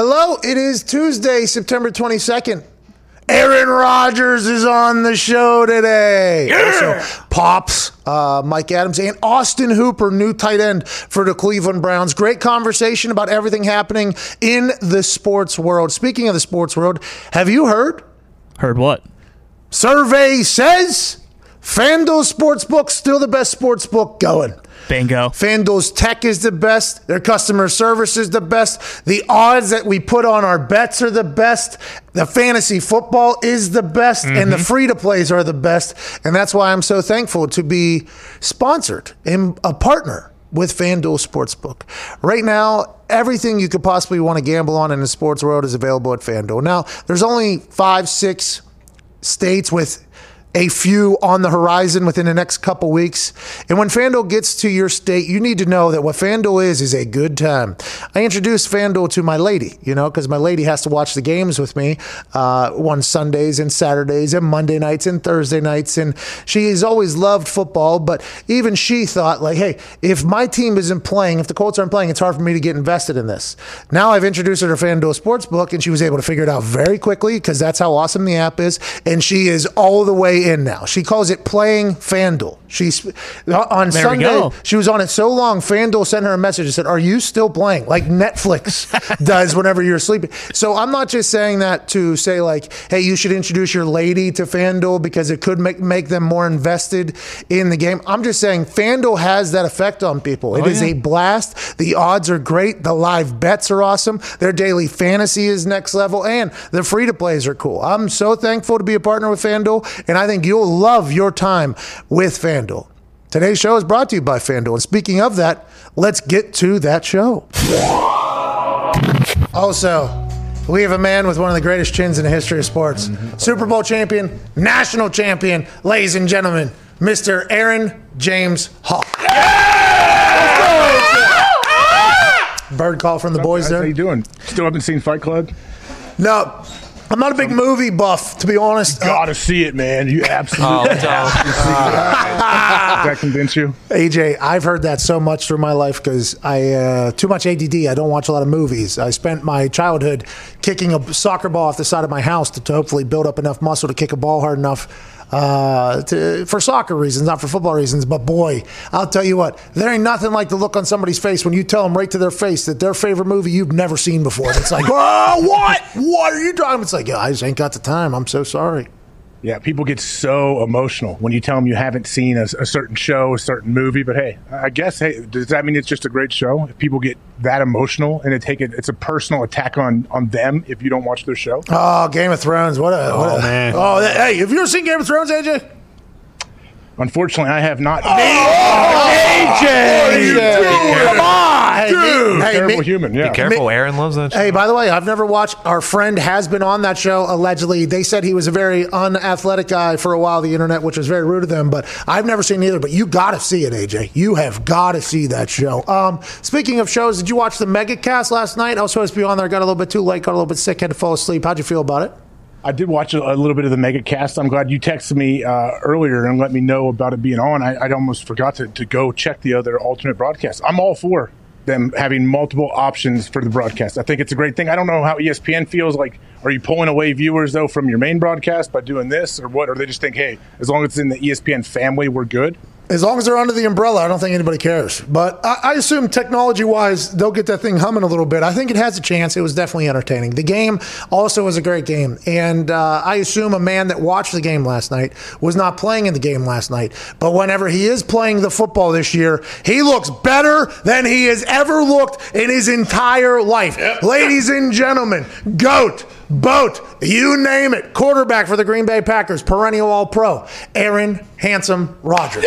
Hello, it is Tuesday, September 22nd. Aaron Rodgers is on the show today. Also, Pops, uh, Mike Adams, and Austin Hooper, new tight end for the Cleveland Browns. Great conversation about everything happening in the sports world. Speaking of the sports world, have you heard? Heard what? Survey says FanDuel Sportsbook still the best sportsbook going. Bingo. FanDuel's tech is the best. Their customer service is the best. The odds that we put on our bets are the best. The fantasy football is the best. And the mm-hmm. free to plays are the best. And that's why I'm so thankful to be sponsored and a partner with FanDuel Sportsbook. Right now, everything you could possibly want to gamble on in the sports world is available at FanDuel. Now, there's only five, six states with a few on the horizon within the next couple weeks. And when FanDuel gets to your state, you need to know that what FanDuel is is a good time. I introduced FanDuel to my lady, you know, because my lady has to watch the games with me uh, on Sundays and Saturdays and Monday nights and Thursday nights. And she's always loved football, but even she thought, like, hey, if my team isn't playing, if the Colts aren't playing, it's hard for me to get invested in this. Now I've introduced her to FanDuel Sportsbook, and she was able to figure it out very quickly because that's how awesome the app is. And she is all the way in now. She calls it playing FanDuel. She's uh, on There Sunday. She was on it so long. FanDuel sent her a message and said, "Are you still playing?" Like Netflix does whenever you're sleeping. So I'm not just saying that to say like, "Hey, you should introduce your lady to FanDuel because it could make make them more invested in the game." I'm just saying FanDuel has that effect on people. It oh, is a blast. The odds are great. The live bets are awesome. Their daily fantasy is next level, and the free to plays are cool. I'm so thankful to be a partner with FanDuel, and I think you'll love your time with FanDuel. Today's show is brought to you by FanDuel. And speaking of that, let's get to that show. Also, we have a man with one of the greatest chins in the history of sports. Mm-hmm. Super Bowl champion, national champion, ladies and gentlemen, Mr. Aaron James Hawk. Bird call from the boys there. How are you doing? Still haven't seen Fight Club? No, I'm not a big movie buff, to be honest. Uh, Gotta see it, man. You absolutely have to see it. Does that convince you? AJ, I've heard that so much through my life because I uh, too much ADD. I don't watch a lot of movies. I spent my childhood kicking a soccer ball off the side of my house to, to hopefully build up enough muscle to kick a ball hard enough uh, to, for soccer reasons, not for football reasons. But boy, I'll tell you what, there ain't nothing like the look on somebody's face when you tell them right to their face that their favorite movie you've never seen before. It's like, oh, what? What are you talking? It's like, yeah, I just ain't got the time. I'm so sorry. Yeah, people get so emotional when you tell them you haven't seen a, a certain show, a certain movie. But hey, I guess hey, does that mean it's just a great show? If people get that emotional and it take it, it's a personal attack on on them if you don't watch their show. Oh, Game of Thrones. What a. what a- oh, man. Oh, that- hey, have you ever seen Game of Thrones, AJ? Unfortunately, I have not. AJ Come on, hey, me- hey, Terrible me- human. Yeah. Be careful, Aaron loves that. Hey, by the way, I've never watched. Our friend has been on that show. Allegedly, they said he was a very unathletic guy for a while. The internet, which was very rude of them, but I've never seen either. But you got to see it, AJ. You have got to see that show. Um, speaking of shows, did you watch the Mega Cast last night? I was supposed to be on there. Got a little bit too late. Got a little bit sick. Had to fall asleep. How'd you feel about it? I did watch a, little bit of the mega cast. I'm glad you texted me uh, earlier and let me know about it being on. I, I almost forgot to, to go check the other alternate broadcasts. I'm all for them having multiple options for the broadcast. I think it's a great thing. I don't know how ESPN feels like. Are you pulling away viewers though from your main broadcast by doing this, or what? Or they just think, hey, as long as it's in the ESPN family, we're good. As long as they're under the umbrella, I don't think anybody cares. But I, I assume technology wise, they'll get that thing humming a little bit. I think it has a chance. It was definitely entertaining. The game also was a great game. And uh, I assume a man that watched the game last night was not playing in the game last night. But whenever he is playing the football this year, he looks better than he has ever looked in his entire life. Ladies and gentlemen, GOAT. Boat, you name it. Quarterback for the Green Bay Packers, perennial All Pro, Aaron Handsome Rodgers.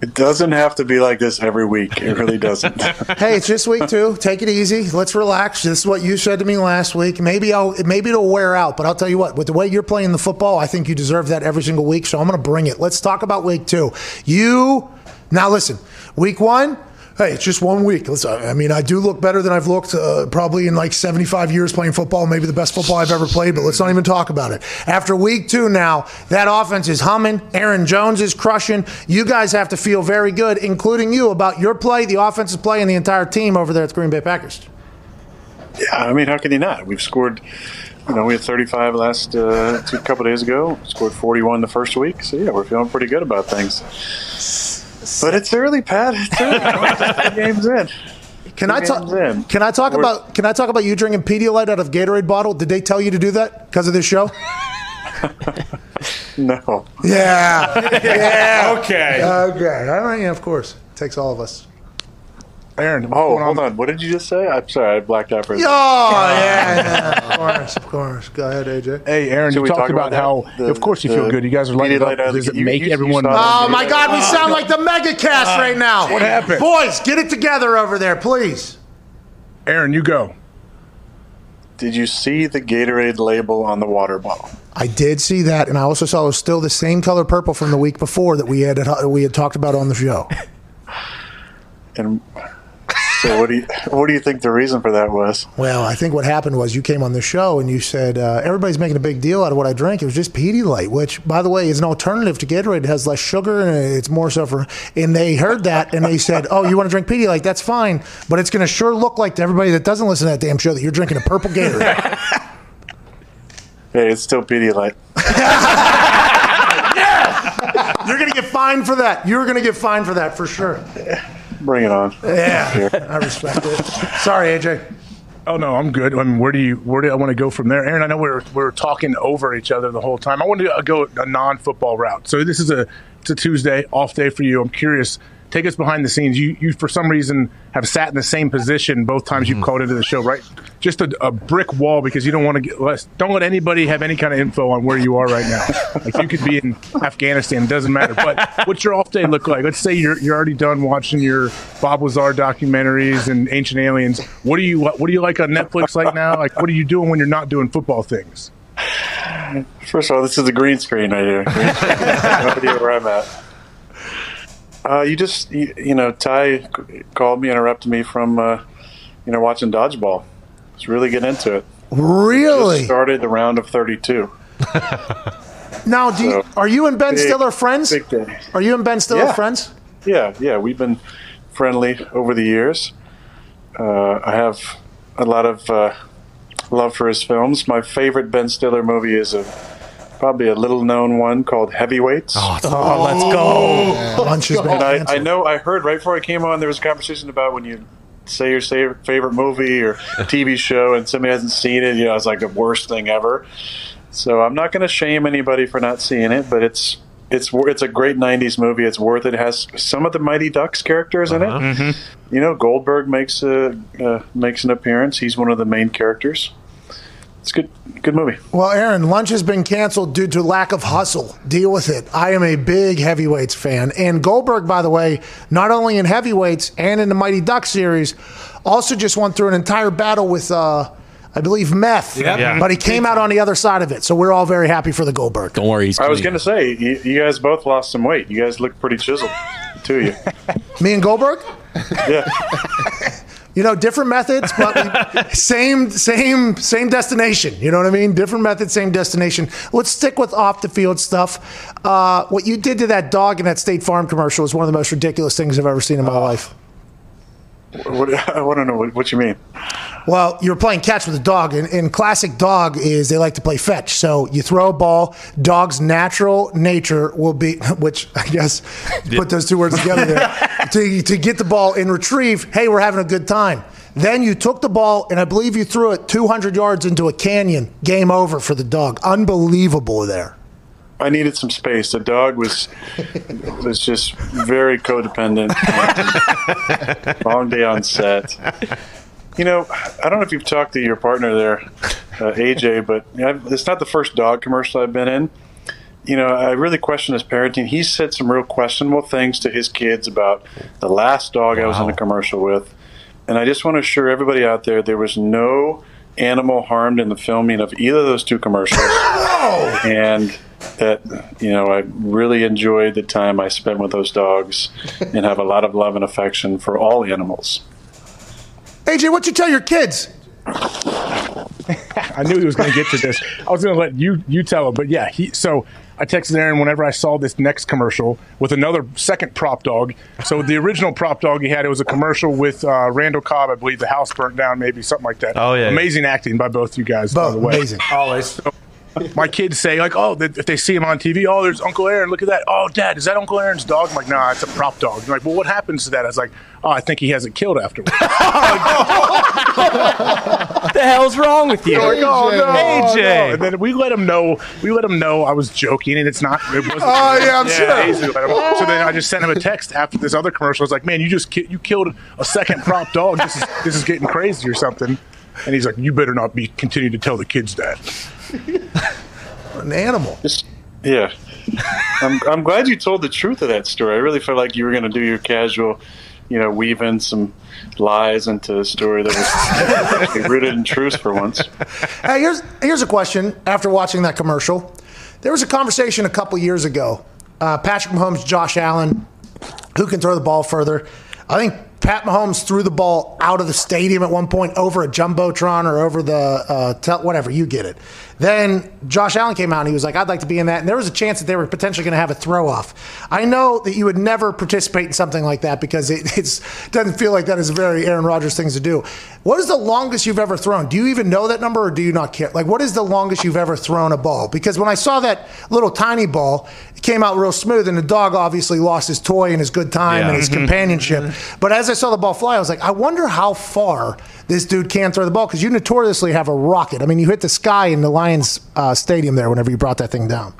It doesn't have to be like this every week. It really doesn't. hey, it's just week two. Take it easy. Let's relax. This is what you said to me last week. Maybe I'll maybe it'll wear out, but I'll tell you what. With the way you're playing the football, I think you deserve that every single week. So I'm going to bring it. Let's talk about week two. You now listen. Week one. Hey, it's just one week. Listen, I mean, I do look better than I've looked uh, probably in like 75 years playing football, maybe the best football I've ever played, but let's not even talk about it. After week two now, that offense is humming. Aaron Jones is crushing. You guys have to feel very good, including you, about your play, the offensive play, and the entire team over there at the Green Bay Packers. Yeah, I mean, how can you not? We've scored, you know, we had 35 last uh, two couple days ago, scored 41 the first week. So, yeah, we're feeling pretty good about things. But it's early, Pat. It's early. game's in. Can I talk? Can I talk about? Can I talk about you drinking Pedialyte out of Gatorade bottle? Did they tell you to do that because of this show? no. Yeah. yeah. Okay. Okay. All right. Yeah. Of course. takes all of us. Aaron. Oh, hold on. What did you just say? I'm sorry. I blacked out for a second. Oh, yeah, yeah. Of course. Of course. Go ahead, AJ. Hey, Aaron, Should you talked talk about, about how, the, of course, you feel good. You guys are lighting up. Does it make you, everyone. oh, my God. We sound like the mega cast uh, right now. What happened? Boys, get it together over there, please. Aaron, you go. Did you see the Gatorade label on the water bottle? I did see that, and I also saw it was still the same color purple from the week before that we had we had talked about on the show. and so what do you what do you think the reason for that was? Well, I think what happened was you came on the show and you said uh, everybody's making a big deal out of what I drink. It was just Pedialyte, which, by the way, is an alternative to Gatorade. It has less sugar and it's more so for. And they heard that and they said, "Oh, you want to drink Pedialyte? That's fine, but it's going to sure look like to everybody that doesn't listen to that damn show that you're drinking a purple Gatorade." hey, it's still Pedialyte. yeah, you're going to get fined for that. You're going to get fined for that for sure. Bring it on. Yeah, I respect it. Sorry, AJ. Oh no, I'm good. I mean, where do you where do I want to go from there, Aaron? I know we are we are talking over each other the whole time. I want to uh, go a non-football route. So this is a it's a Tuesday off day for you. I'm curious take us behind the scenes. You, you for some reason have sat in the same position both times mm-hmm. you've called into the show, right? Just a, a, brick wall because you don't want to get less. Don't let anybody have any kind of info on where you are right now. like you could be in Afghanistan, it doesn't matter. But what's your off day look like? Let's say you're you're already done watching your Bob Lazar documentaries and Ancient Aliens. What do you what, what do you like on Netflix right now? Like what are you doing when you're not doing football things? First of all, this is a green screen right here. Screen. no idea where I'm at. Uh, you just, you, you, know, Ty called me, interrupted me from, uh, you know, watching dodgeball. It's really getting into it. Really? Started the round of 32. now, do you, are you and Ben big, Stiller friends? Are you and Ben Stiller yeah. friends? Yeah, yeah. We've been friendly over the years. Uh, I have a lot of uh, love for his films. My favorite Ben Stiller movie is a probably a little known one called Heavyweights. Oh, oh let's go. Yeah. and I, I, know I heard right before I came on there was a conversation about when you say your favorite movie or TV show and somebody hasn't seen it, you know, it's like the worst thing ever. So I'm not going to shame anybody for not seeing it, but it's it's it's a great '90s movie. It's worth it. it has some of the Mighty Ducks characters in uh-huh. it. Mm-hmm. You know, Goldberg makes a uh, makes an appearance. He's one of the main characters it's good good movie. Well, Aaron, lunch has been canceled due to lack of hustle. Deal with it. I am a big heavyweights fan. And Goldberg, by the way, not only in heavyweights and in the Mighty Duck series, also just went through an entire battle with uh, I believe meth, yep. yeah. but he came out on the other side of it. So we're all very happy for the Goldberg. Don't worry. I was going to say, you, you, guys both lost some weight. You guys look pretty chiseled, to you. Me and Goldberg? Yeah. you know, different methods, but same, same, same destination. You know what I mean? Different method, same destination. Let's stick with off the field stuff. Uh, what you did to that dog in that State Farm commercial was one of the most ridiculous things I've ever seen in my uh, life. What, I want to know what, what, you mean. Well, you're playing catch with a dog, and, and classic dog is they like to play fetch. So you throw a ball. Dog's natural nature will be, which I guess put those two words together there, to, to get the ball and retrieve. Hey, we're having a good time. Then you took the ball, and I believe you threw it 200 yards into a canyon. Game over for the dog. Unbelievable there. I needed some space. The dog was was just very codependent. Long day on set. You know, I don't know if you've talked to your partner there, uh, AJ, but it's not the first dog commercial I've been in. You know, I really question his parenting. He said some real questionable things to his kids about the last dog wow. I was in a commercial with. And I just want to assure everybody out there there was no animal harmed in the filming of either of those two commercials. and that you know I really enjoyed the time I spent with those dogs, and have a lot of love and affection for all animals. AJ, what'd you tell your kids? I knew he was going to get to this. I was going to let you you tell him, but yeah, he. So I texted Aaron whenever I saw this next commercial with another second prop dog. So the original prop dog he had it was a commercial with uh, Randall Cobb, I believe. The house burnt down, maybe something like that. Oh, yeah. amazing acting by both you guys. by Both the way. amazing. Always. My kids say like, oh, if they see him on TV, oh, there's Uncle Aaron. Look at that. Oh, Dad, is that Uncle Aaron's dog? I'm like, nah, it's a prop dog. They're like, well, what happens to that? I was like, oh, I think he has it killed afterwards. The hell's wrong with you? Like, oh, no, AJ. no. And then we let him know. We let him know I was joking, and it's not. It wasn't. Oh, yeah, I'm sure. basically let him- So then I just sent him a text after this other commercial. I was like, "Man, you just ki- you killed a second prop dog. This is this is getting crazy or something." And he's like, "You better not be continue to tell the kids that." An animal. Yeah. I'm, I'm glad you told the truth of that story. I really felt like you were going to do your casual, you know, weave in some lies into a story that was rooted in truth for once. Hey, here's here's a question. After watching that commercial, there was a conversation a couple years ago. Uh, Patrick Mahomes, Josh Allen, who can throw the ball further? I think Pat Mahomes threw the ball out of the stadium at one point over a jumbotron or over the uh, tel- whatever. You get it. Then Josh Allen came out and he was like, "I'd like to be in that." And there was a chance that they were potentially going to have a throw off. I know that you would never participate in something like that because it doesn't feel like that is a very Aaron Rodgers things to do. What is the longest you've ever thrown? Do you even know that number or do you not care? Like, what is the longest you've ever thrown a ball? Because when I saw that little tiny ball, it came out real smooth, and the dog obviously lost his toy and his good time Yeah. and his companionship. But as I saw the ball fly, I was like, I wonder how far this dude can throw the ball because you notoriously have a rocket. I mean, you hit the sky in the Lions uh, stadium there whenever you brought that thing down.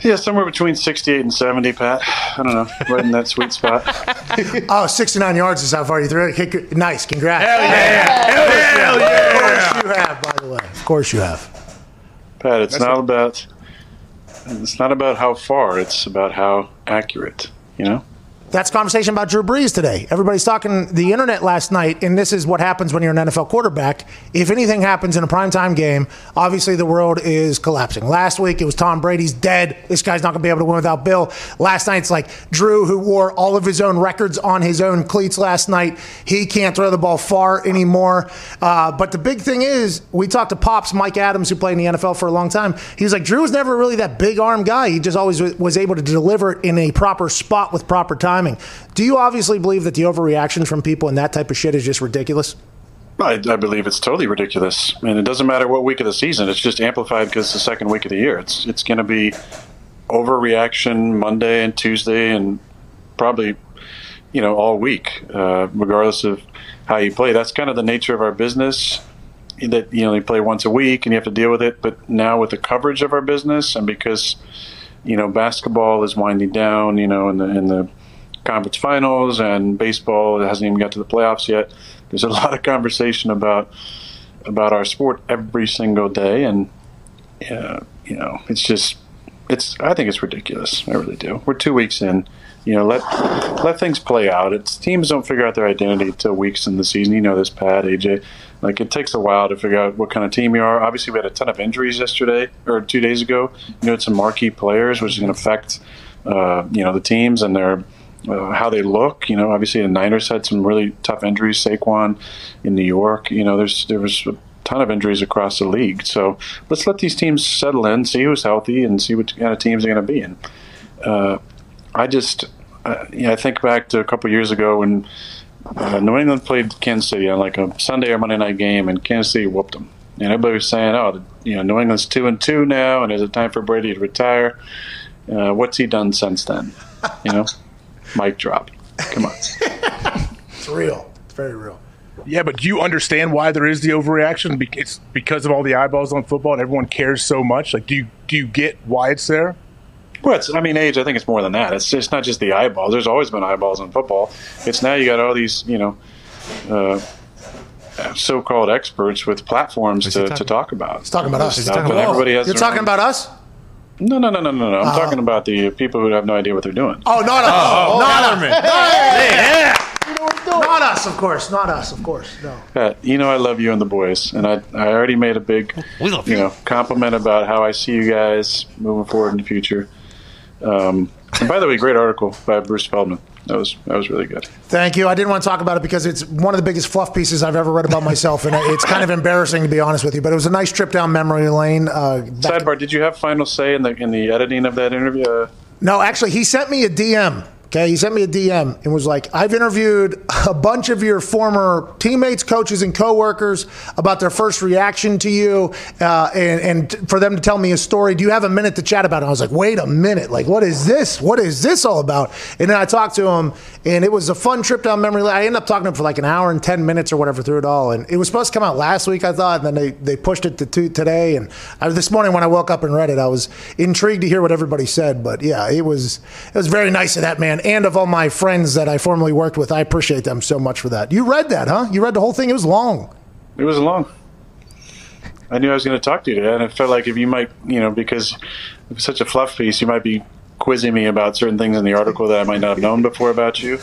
Yeah, somewhere between 68 and 70, Pat. I don't know, right in that sweet spot. Oh, 69 yards is how far you threw it. Nice, congrats. Hell yeah. Hell yeah. Of course you have, by the way. Of course you have. Pat, it's not a- about it's not about how far, it's about how accurate, you know? That's conversation about Drew Brees today. Everybody's talking the internet last night, and this is what happens when you're an NFL quarterback. If anything happens in a primetime game, obviously the world is collapsing. Last week it was Tom Brady's dead. This guy's not going to be able to win without Bill. Last night it's like Drew, who wore all of his own records on his own cleats last night. He can't throw the ball far anymore. Uh, but the big thing is, we talked to Pops Mike Adams, who played in the NFL for a long time. He was like, Drew was never really that big arm guy. He just always was able to deliver it in a proper spot with proper timing. Do you obviously believe that the overreaction from people and that type of shit is just ridiculous? I, I believe it's totally ridiculous. And it doesn't matter what week of the season, it's just amplified because it's the second week of the year. It's, it's going to be overreaction Monday and Tuesday and probably, you know, all week, uh, regardless of how you play. That's kind of the nature of our business. That you know, you play once a week and you have to deal with it. But now with the coverage of our business, and because you know basketball is winding down, you know, in the in the conference finals, and baseball hasn't even got to the playoffs yet. There's a lot of conversation about about our sport every single day, and uh, you know, it's just it's. I think it's ridiculous. I really do. We're two weeks in. You know, let let things play out. It's teams don't figure out their identity until weeks in the season. You know this, Pat, AJ. Like it takes a while to figure out what kind of team you are. Obviously, we had a ton of injuries yesterday or two days ago. You had some marquee players, which is going to affect uh, you know the teams and their uh, how they look. You know, obviously the Niners had some really tough injuries. Saquon in New York. You know, there's there was a ton of injuries across the league. So let's let these teams settle in, see who's healthy, and see what kind of teams they're going to be in. Uh, I just, uh, you know, I think back to a couple years ago when uh, New England played Kansas City on like a Sunday or Monday night game, and Kansas City whooped them. And everybody was saying, "Oh, you know, New England's two and two now, and is it time for Brady to retire?" Uh, what's he done since then? You know, mic drop. Come on. It's real. It's very real. Yeah, but do you understand why there is the overreaction? It's because of all the eyeballs on football, and everyone cares so much. Like, do you do you get why it's there? Well, it's, I mean, age. I think it's more than that. It's it's not just the eyeballs. There's always been eyeballs on football. It's now you got all these, you know, uh, so-called experts with platforms to, to talk about. He's talking about us. He's talking about- everybody has You're talking own- about us? No, no, no, no, no, no. I'm talking about the people who have no idea what they're doing. Oh, not us. not us. Kellerman. Not us. us, of course. Not us, of course. No. Pat, you know I love you and the boys, and I I already made a big We love you you. know compliment about how I see you guys moving forward in the future. Um, and by the way, great article by Bruce Feldman. That was that was really good. Thank you. I didn't want to talk about it because it's one of the biggest fluff pieces I've ever read about myself, and it's kind of embarrassing to be honest with you. But it was a nice trip down memory lane. Uh, Sidebar: Did you have final say in the in the editing of that interview? Uh, No, actually, he sent me a DM. Okay, he sent me a DM and was like, "I've interviewed a bunch of your former teammates, coaches, and coworkers about their first reaction to you, uh, and, and for them to tell me a story. Do you have a minute to chat about it?" I was like, "Wait a minute! Like, what is this? What is this all about?" And then I talked to him, and it was a fun trip down memory lane. I ended up talking to him for like an hour and ten minutes or whatever through it all, and it was supposed to come out last week, I thought, and then they they pushed it to two, today. And I, this morning when I woke up and read it, I was intrigued to hear what everybody said. But yeah, it was it was very nice of that man and of all my friends that I formerly worked with. I appreciate them so much for that. You read that, huh? You read the whole thing. It was long. It was long. I knew I was going to talk to you today, and it felt like if you might, you know, because it was such a fluff piece, you might be quizzing me about certain things in the article that I might not have known before about you.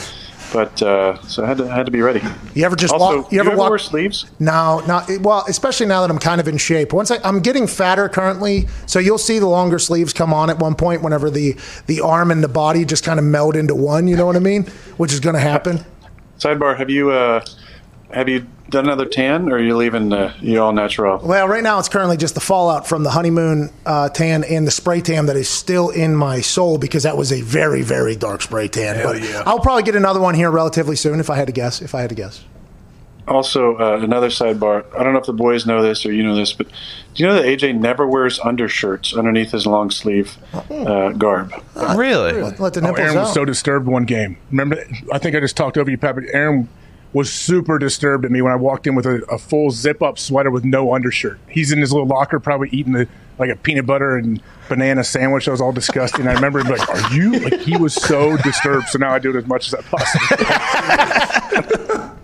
But uh, so I had to I had to be ready. You ever just also, walk? You ever you walk? wear sleeves? No, not well. Especially now that I'm kind of in shape. Once I, I'm getting fatter currently, so you'll see the longer sleeves come on at one point. Whenever the the arm and the body just kind of meld into one, you know what I mean? Which is going to happen. Sidebar: Have you uh, have you done another tan, or are you leaving uh, you all natural? Well, right now it's currently just the fallout from the honeymoon uh, tan and the spray tan that is still in my soul because that was a very, very dark spray tan. but I'll probably get another one here relatively soon if I had to guess. If I had to guess. Also, uh, another sidebar. I don't know if the boys know this or you know this, but do you know that AJ never wears undershirts underneath his long sleeve uh, garb? Really? Let the Oh, nipples Aaron was so disturbed one game. Remember, I think I just talked over you, Pat, but Aaron was super disturbed at me when I walked in with a, a full zip up sweater with no undershirt. He's in his little locker, probably eating the, like a peanut butter and banana sandwich. I was all disgusting. I remember him like, "Are you?" Like he was so disturbed. So now I do it as much as I possibly.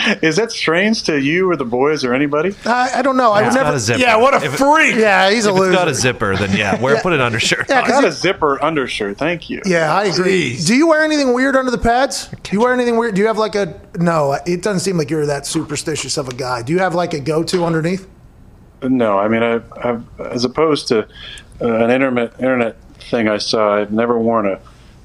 Is that strange to you or the boys or anybody? I, I don't know. I would never. a zipper. Yeah, what a If it- freak. Yeah, he's a If it's loser. got a zipper, then yeah, wear put an undershirt. Yeah, on. 'cause Not a zipper undershirt. Thank you. Yeah, I agree. Jeez. Do you wear anything weird under the pads? Do you wear anything weird? Do you have like a no? It doesn't seem like you're that superstitious of a guy. Do you have like a go-to underneath? No, I mean, I, I've, as opposed to uh, an internet internet thing I saw, I've never worn a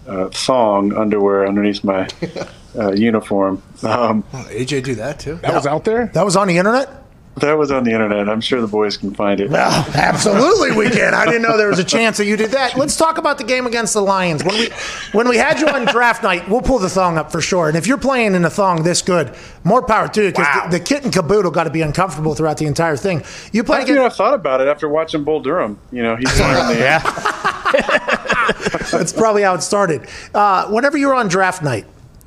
uh, thong underwear underneath my uh, uniform. Um, AJ do that too. That was out there. That was on the internet. that was on the internet. I'm sure the boys can find it. Well, absolutely we can. I didn't know there was a chance that you did that. Let's talk about the game against the Lions. When we when we had you on draft night, we'll pull the thong up for sure. And if you're playing in a thong this good, more power to you because the, the kit and caboodle got to be uncomfortable throughout the entire thing. You play You know, against I thought about it after watching Bull Durham. You know, he's wearing the That's probably how it started. Uh, whenever you were on draft night,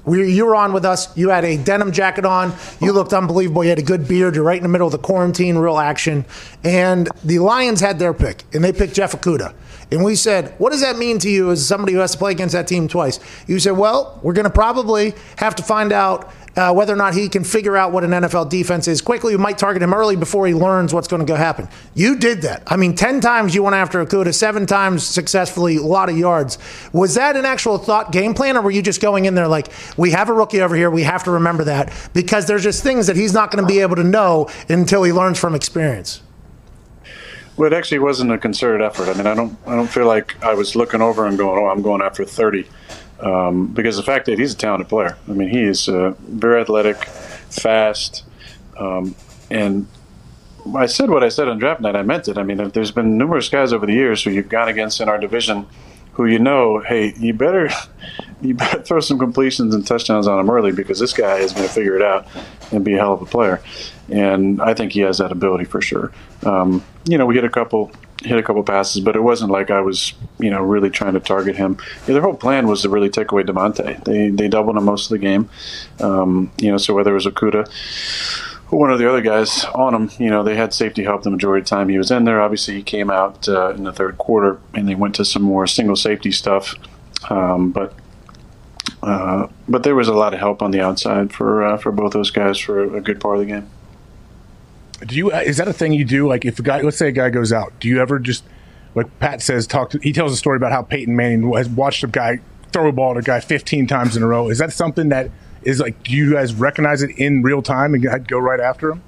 we, you were on with us. You had a denim jacket on. You looked unbelievable. You had a good beard. You're right in the middle of the quarantine, real action. And the Lions had their pick, and they picked Jeff Okudah. And we said, What does that mean to you as somebody who has to play against that team twice? You said, Well, we're going to probably have to find out uh, whether or not he can figure out what an NFL defense is quickly. You might target him early before he learns what's going to go happen. You did that. I mean, 10 times you went after Okudah, seven times successfully, a lot of yards. Was that an actual thought game plan, or were you just going in there like, we have a rookie over here, we have to remember that? Because there's just things that he's not going to be able to know until he learns from experience. Well, it actually wasn't a concerted effort. I mean, I don't, I don't feel like I was looking over and going, "Oh, I'm going after 30," um, because the fact that he's a talented player. I mean, he is uh, very athletic, fast, um, and I said what I said on draft night. I meant it. I mean, there's been numerous guys over the years who you've gone against in our division, who you know, hey, you better, you better throw some completions and touchdowns on him early because this guy is going to figure it out and be a hell of a player. And I think he has that ability for sure. Um, you know, we hit a couple hit a couple passes, but it wasn't like I was, you know, really trying to target him. Yeah, their whole plan was to really take away Davante. They they doubled him most of the game. Um, you know, so whether it was Okudah or one of the other guys on him, you know, they had safety help the majority of the time he was in there. Obviously, he came out uh, in the third quarter, and they went to some more single safety stuff. Um, but uh, but there was a lot of help on the outside for uh, for both those guys for a good part of the game. Do you? uh, Is that a thing you do? Like, if a guy, let's say a guy goes out, do you ever just, like Pat says, talk? To, he tells a story about how Peyton Manning has watched a guy throw a ball at a guy 15 times in a row. Is that something that is like, do you guys recognize it in real time and go right after him?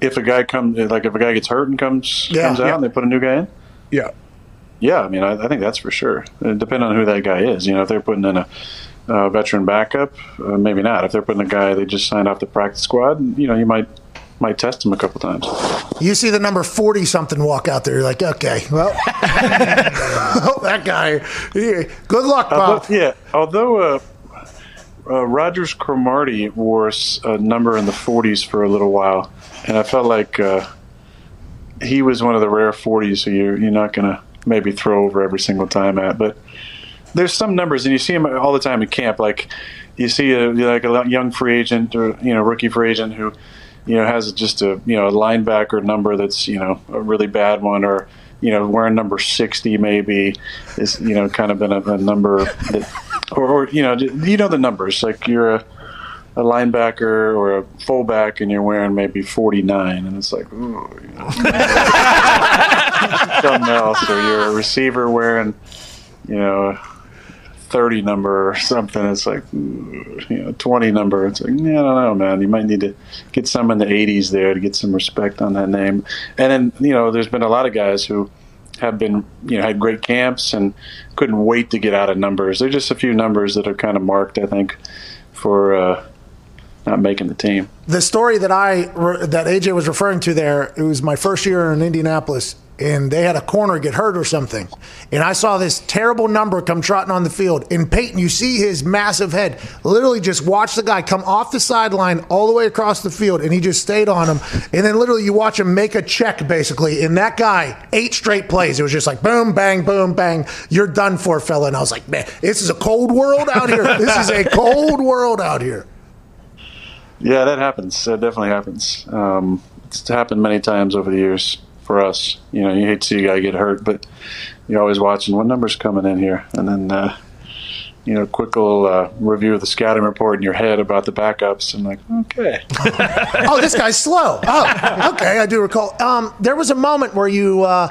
If a guy comes, like if a guy gets hurt and comes Yeah. comes out Yeah. and they put a new guy in, Yeah. yeah, I mean, I, I think that's for sure. Uh, depending on who that guy is, you know, if they're putting in a uh, veteran backup, uh, maybe not. If they're putting a guy they just signed off the practice squad, you know, you might might test him a couple times. You see the number 40 something walk out there, you're like, okay, well, that guy, yeah, good luck, Bob. Although, yeah, although uh, uh, Rodgers-Cromartie wore a number in the 40s for a little while, and I felt like uh, he was one of the rare 40s who you're, you're not going to maybe throw over every single time at. But there's some numbers, and you see them all the time in camp. Like you see a, like a young free agent or you know rookie free agent who you know has just a you know a linebacker number that's you know a really bad one or you know wearing number 60 maybe is you know kind of been a, a number that or, or you know you know the numbers like you're a a linebacker or a fullback and you're wearing maybe 49 and it's like ooh, you know. something else or you're a receiver wearing you know 30 number or something it's like you know 20 number. It's like i don't know man. You might need to get some in the 80s there to get some respect on that name. And then you know there's been a lot of guys who have been you know had great camps and couldn't wait to get out of numbers. There's just a few numbers that are kind of marked i think for uh, not making the team. The story that I that AJ was referring to there, it was my first year in Indianapolis, and they had a corner get hurt or something, and I saw this terrible number come trotting on the field. And Peyton, you see his massive head, literally just watch the guy come off the sideline all the way across the field, and he just stayed on him. And then literally you watch him make a check basically, and that guy eight straight plays. It was just like boom, bang, boom, bang. You're done for, fella. And I was like, man, this is a cold world out here. This is a cold world out here. Yeah, that happens. That definitely happens. Um, it's happened many times over the years for us. You know, you hate to see a guy get hurt, but you're always watching what numbers coming in here, and then uh, you know, quick little uh, review of the scouting report in your head about the backups, and like, okay, oh, this guy's slow. Oh, okay, I do recall. Um, there was a moment where you uh,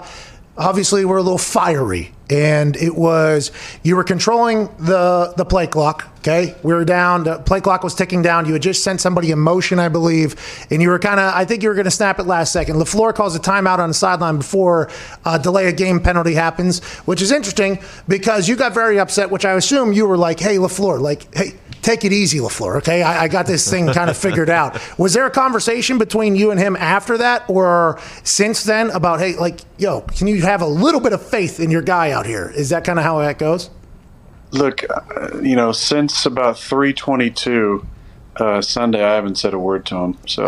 obviously were a little fiery, and it was you were controlling the the play clock. Okay, we were down. The play clock was ticking down. You had just sent somebody in motion, I believe, and you were kind of. I think you were going to snap it last second. LaFleur calls a timeout on the sideline before a delay of game penalty happens, which is interesting because you got very upset. Which I assume you were like, "Hey, LaFleur, like, hey." Take it easy, LaFleur, okay? I, I got this thing kind of figured out. Was there a conversation between you and him after that or since then about, hey, like, yo, can you have a little bit of faith in your guy out here? Is that kind of how that goes? look, uh, you know, since about three twenty-two. Uh, Sunday, I haven't said a word to him, so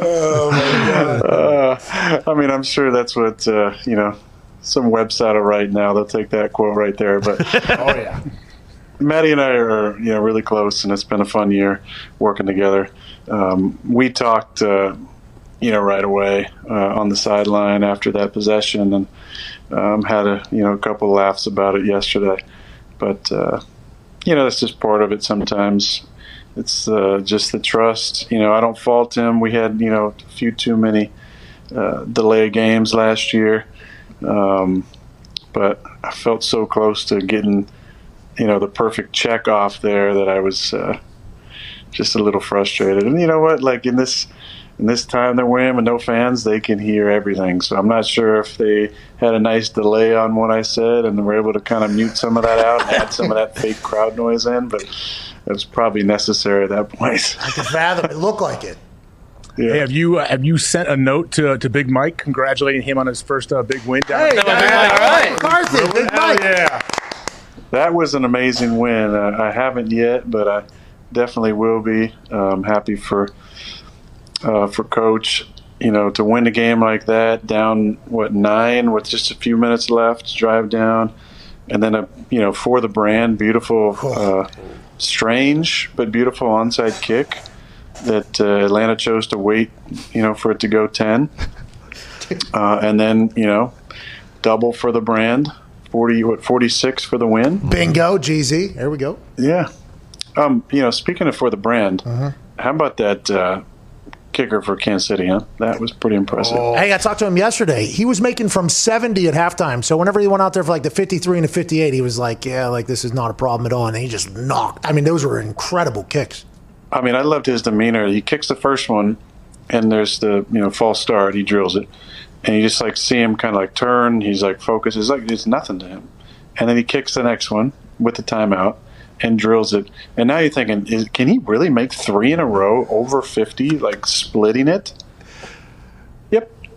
oh my Uh, I mean, I'm sure that's what uh, you know. Some website will write now. They'll take that quote right there. But Oh yeah. Matty and I are you know really close, and it's been a fun year working together. Um, we talked, uh, you know, right away uh, on the sideline after that possession, and um, had a you know a couple laughs about it yesterday. But uh, you know, that's just part of it. Sometimes it's uh, just the trust. You know, I don't fault him. We had you know a few too many uh, delay games last year, um, but I felt so close to getting you know the perfect check off there that I was uh, just a little frustrated. And you know what? Like in this in this time they're winning with no fans, they can hear everything. So I'm not sure if they had a nice delay on what I said and were able to kind of mute some of that out and add some of that fake crowd noise in, but it was probably necessary at that point. I can fathom it. Looked like it. Yeah. Hey, have you uh, have you sent a note to to Big Mike congratulating him on his first uh, big win down? Hey, All right. McCarthy, Big Mike. yeah. that was an amazing win. Uh, I haven't yet, but I definitely will be. Um, happy for uh, for coach, you know, to win a game like that, down what nine with just a few minutes left, drive down, and then a you know for the brand, beautiful, uh, strange but beautiful onside kick that uh, Atlanta chose to wait, you know, for it to go ten, uh, and then you know double for the brand. 40 what 46 for the win Bingo, GZ. There we go. yeah. Um, you know, speaking of for the brand, how about that uh, kicker for Kansas City, huh? That was pretty impressive. Hey, I talked to him yesterday. He was making from 70 at halftime. So whenever he went out there for like the 53 and the 58, he was like, yeah, like this is not a problem at all. And he just knocked. I mean, those were incredible kicks. I mean, I loved his demeanor. He kicks the first one, and there's the you know false start. He drills it, and you just like see him kind of like turn. He's like focused. It's like it's nothing to him, and then he kicks the next one with the timeout and drills it. And now you're thinking, is, can he really make three in a row over 50, like splitting it?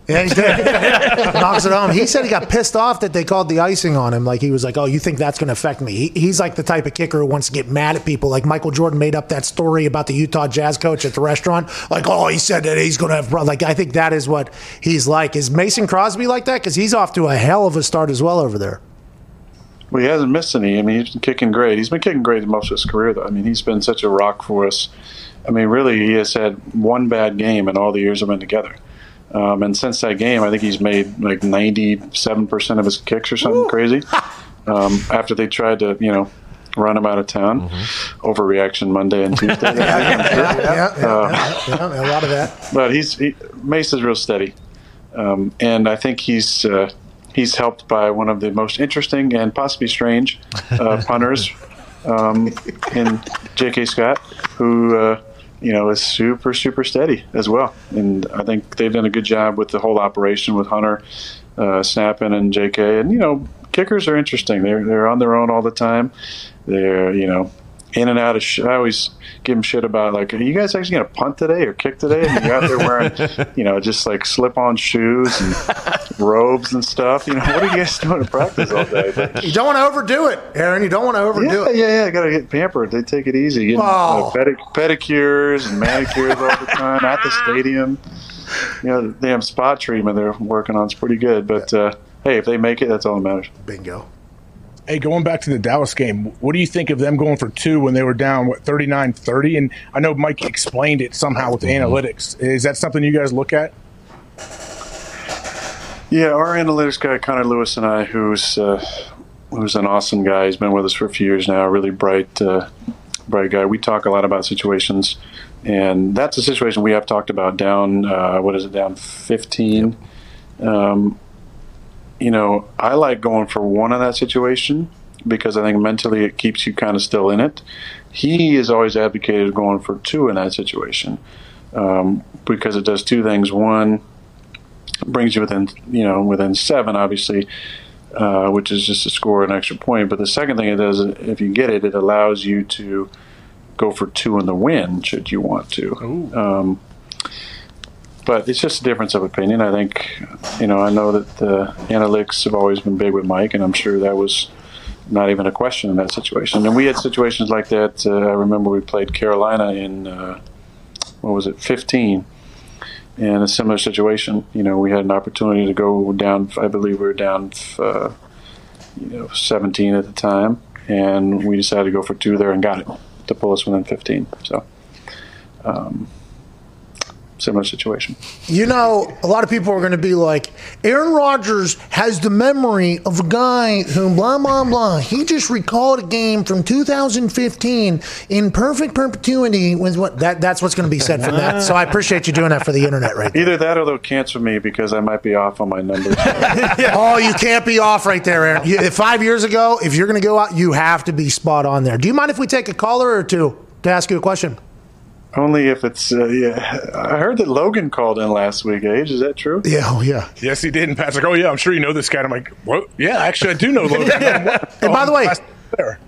Yeah, he did. Knocks it home. He said he got pissed off that they called the icing on him. Like he was like, "Oh, you think that's going to affect me?" He, he's like the type of kicker who wants to get mad at people. Like Michael Jordan made up that story about the Utah Jazz coach at the restaurant. Like, oh, he said that he's going to have pro-" like. I think that is what he's like. Is Mason Crosby like that? Because he's off to a hell of a start as well over there. Well, he hasn't missed any. I mean, he's been kicking great. He's been kicking great most of his career, though. I mean, he's been such a rock for us. I mean, really, he has had one bad game in all the years we've been together. Um, and since that game, I think he's made like 97% of his kicks or something crazy. Um, after they tried to, you know, run him out of town. Overreaction Monday and Tuesday. Yeah, yeah, yeah, yeah, a lot of that. but he's he, Mace is real steady, um, and I think he's uh, he's helped by one of the most interesting and possibly strange uh, punters um, in J.K. Scott, who uh, you know is super super steady as well, and I think they've done a good job with the whole operation with Hunter uh, snapping and J.K. and you know kickers are interesting. They're they're on their own all the time. They're you know in and out of. Sh- I always give them shit about like, are you guys actually gonna punt today or kick today? And you're out there wearing, you know, just like slip-on shoes and robes and stuff. You know, what are you guys doing in practice all day? But, You don't want to overdo it, Aaron. You don't want to overdo yeah, it. yeah, yeah. I Gotta get pampered. They take it easy. Getting, Wow. uh, pedi- pedicures and manicures all the time at the stadium. You know, the damn spot treatment they're working on is pretty good. But uh, hey, if they make it, that's all that matters. Bingo. Hey, going back to the Dallas game, what do you think of them going for two when they were down, what, 39 30? And I know Mike explained it somehow with the analytics. Is that something you guys look at? Yeah, our analytics guy Connor Lewis and I, who's uh, who's an awesome guy. He's been with us for a few years now. Really bright, uh, bright guy. We talk a lot about situations, and that's a situation we have talked about. Down, uh, what is it? Down fifteen. Um, you know, I like going for one in that situation because I think mentally it keeps you kind of still in it. He has always advocated going for two in that situation um, because it does two things. One, brings you within you know within seven, obviously, uh, which is just to score an extra point. But the second thing it does, if you get it, it allows you to go for two in the win should you want to. Um, but it's just a difference of opinion. I think, you know, I know that the analytics have always been big with Mike, and I'm sure that was not even a question in that situation. And we had situations like that. Uh, I remember we played Carolina in uh, what was it, 15 in a similar situation. You know, we had an opportunity to go down. I believe we were down, uh, you know, 17 at the time, and we decided to go for two there and got it to pull us within 15. So, um, similar situation. You know, a lot of people are going to be like, Aaron Rodgers has the memory of a guy who blah, blah, blah. He just recalled a game from 2015 in perfect perpetuity. Was what that, That's what's going to be said from that. So I appreciate you doing that for the internet right there. Either that or they'll cancel me because I might be off on my numbers. Oh, you can't be off right there, Aaron. You, five years ago, if you're going to go out, you have to be spot on there. Do you mind if we take a caller or two to ask you a question? Only if it's. Uh, yeah, I heard that Logan called in last week. Age is that true? Yeah, oh, yeah. Yes, he did. And Pat's like, oh, yeah, I'm sure you know this guy. And I'm like, what? Yeah, actually, I do know Logan. And by the way,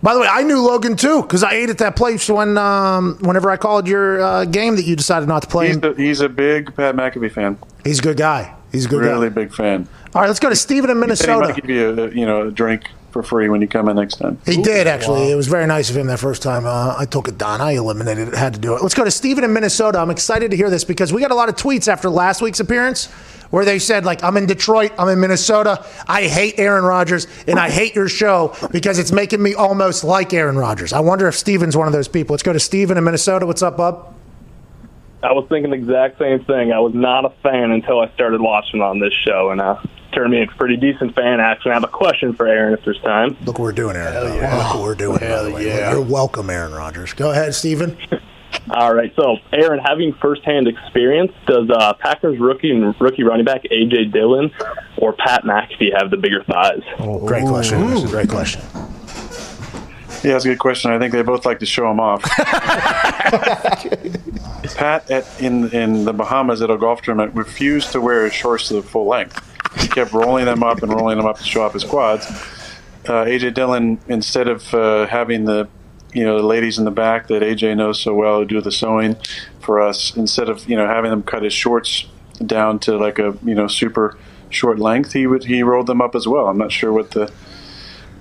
By the way, I knew Logan too because I ate at that place when, um, whenever I called your uh, game that you decided not to play. He's a, he's a big Pat McAfee fan. He's a good guy. He's a good guy. really guy. big fan. All right, let's go to Steven in He said he Minnesota. might give you a you know a drink for free when you come in next time. He did actually. It was very nice of him that first time. Uh, I took it down. I eliminated it. Had to do it. Let's go to Steven in Minnesota. I'm excited to hear this because we got a lot of tweets after last week's appearance where they said like, "I'm in Detroit. I'm in Minnesota. I hate Aaron Rodgers and I hate your show because it's making me almost like Aaron Rodgers." I wonder if Steven's one of those people. Let's go to Steven in Minnesota. What's up, bub? I was thinking the exact same thing. I was not a fan until I started watching on this show, and uh, turned me a pretty decent fan. Actually, I have a question for Aaron if there's time. Look what we're doing, Aaron. Look what we're doing. by the way. You're welcome, Aaron Rodgers. Go ahead, Steven. All right, so Aaron, having firsthand experience, does uh, Packers rookie and rookie running back AJ Dillon or Pat McAfee have the bigger thighs? Great question. Great question. Yeah, that's a good question. I think they both like to show them off. Pat at, in in the Bahamas at a golf tournament refused to wear his shorts to the full length. He kept rolling them up and rolling them up to show off his quads. Uh, AJ Dillon, instead of uh, having the you know the ladies in the back that AJ knows so well who do the sewing for us, instead of you know having them cut his shorts down to like a you know super short length, he would he rolled them up as well. I'm not sure what the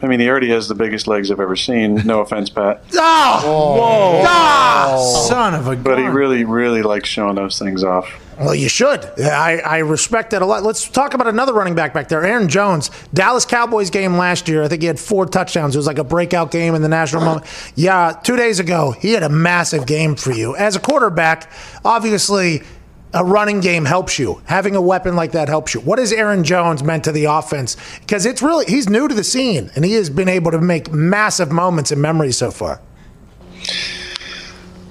I mean, he already has the biggest legs I've ever seen. No offense, Pat. Ah, Oh, Ah! son of a But he gun. really, really likes showing those things off. Well, you should. Yeah, I, I respect that a lot. Let's talk about another running back back there, Aaron Jones. Dallas Cowboys game last year. I think he had four touchdowns. It was like a breakout game in the national moment. Yeah, two days ago, he had a massive game for you. As a quarterback, obviously, a running game helps you. Having a weapon like that helps you. What has Aaron Jones meant to the offense? Because it's really, he's new to the scene, and he has been able to make massive moments in memory so far.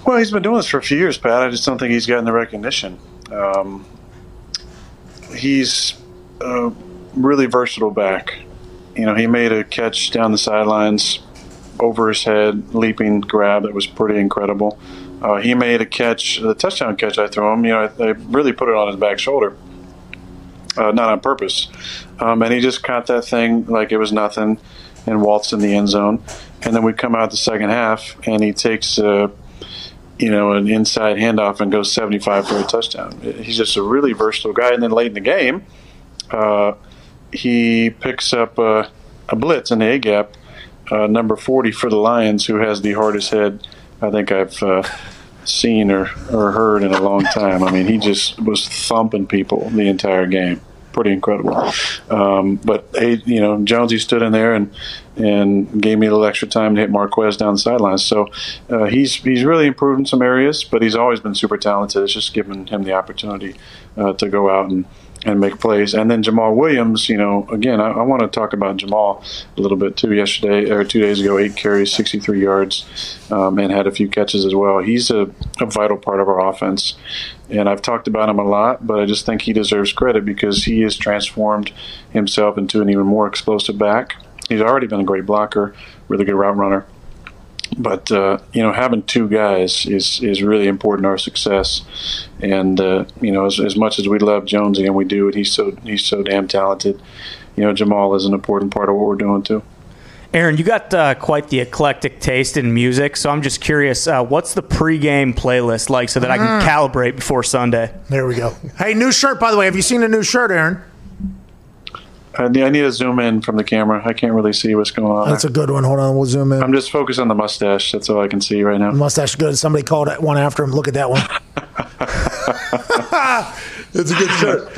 Well, he's been doing this for a few years, Pat. I just don't think he's gotten the recognition. Um, he's a really versatile back. You know, he made a catch down the sidelines over his head, leaping grab that was pretty incredible. Uh, he made a catch, the touchdown catch I threw him. You know, I really put it on his back shoulder, uh, not on purpose. Um, and he just caught that thing like it was nothing and waltzed in the end zone. And then we come out the second half, and he takes. Uh, you know, an inside handoff and goes 75 for a touchdown. He's just a really versatile guy. And then late in the game, uh, he picks up uh, a blitz in the A gap, uh, number 40 for the Lions, who has the hardest head I think I've uh, seen or, or heard in a long time. I mean, he just was thumping people the entire game. Pretty incredible. Um, but you know, Jonesy stood in there and and gave me a little extra time to hit Marquez down the sidelines. So uh, he's he's really improved in some areas, but he's always been super talented. It's just given him the opportunity uh, to go out and and make plays. And then Jamaal Williams, you know, again, I, I want to talk about Jamaal a little bit too. Yesterday or two days ago, eight carries, 63 yards, um, and had a few catches as well. He's a, a vital part of our offense. And I've talked about him a lot, but I just think he deserves credit because he has transformed himself into an even more explosive back. He's already been a great blocker, really good route runner but uh, you know having two guys is is really important to our success and uh, you know as, as much as we love Jonesy and we do it he's so he's so damn talented you know Jamaal is an important part of what we're doing too Aaron, you got uh, quite the eclectic taste in music, so I'm just curious, uh, what's the pregame playlist like so that I can calibrate before Sunday? There we go. Hey, new shirt, by the way. Have you seen a new shirt, Aaron? Uh, I need, I need to zoom in from the camera I can't really see what's going on That's a good one. Hold on, we'll zoom in. I'm just focused on the mustache that's all I can see right now Mustache good. Somebody called it one after him. Look at that one. it's a good shirt.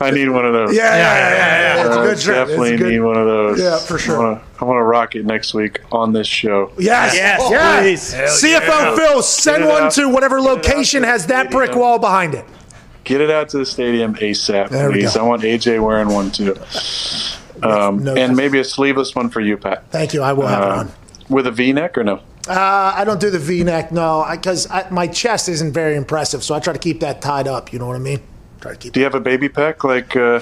I need one of those Yeah, yeah, yeah, yeah. yeah. It's a I good shirt. Definitely good- need one of those Yeah, for sure. I wanna, I want to rock it next week on this show Yes, Yes, oh, yes. please. CFO Phil, send one out. to whatever Get location has that brick wall behind it. Get it out to the stadium ASAP, There please. I want AJ wearing one too. Um, No- and maybe a sleeveless one for you, Pat. Thank you. I will have it Uh, on. with a V neck or no? Uh, I don't do the V-neck, no, because my chest isn't very impressive, so I try to keep that tied up. You know what I mean? Try to keep. Do you have a baby peck like uh,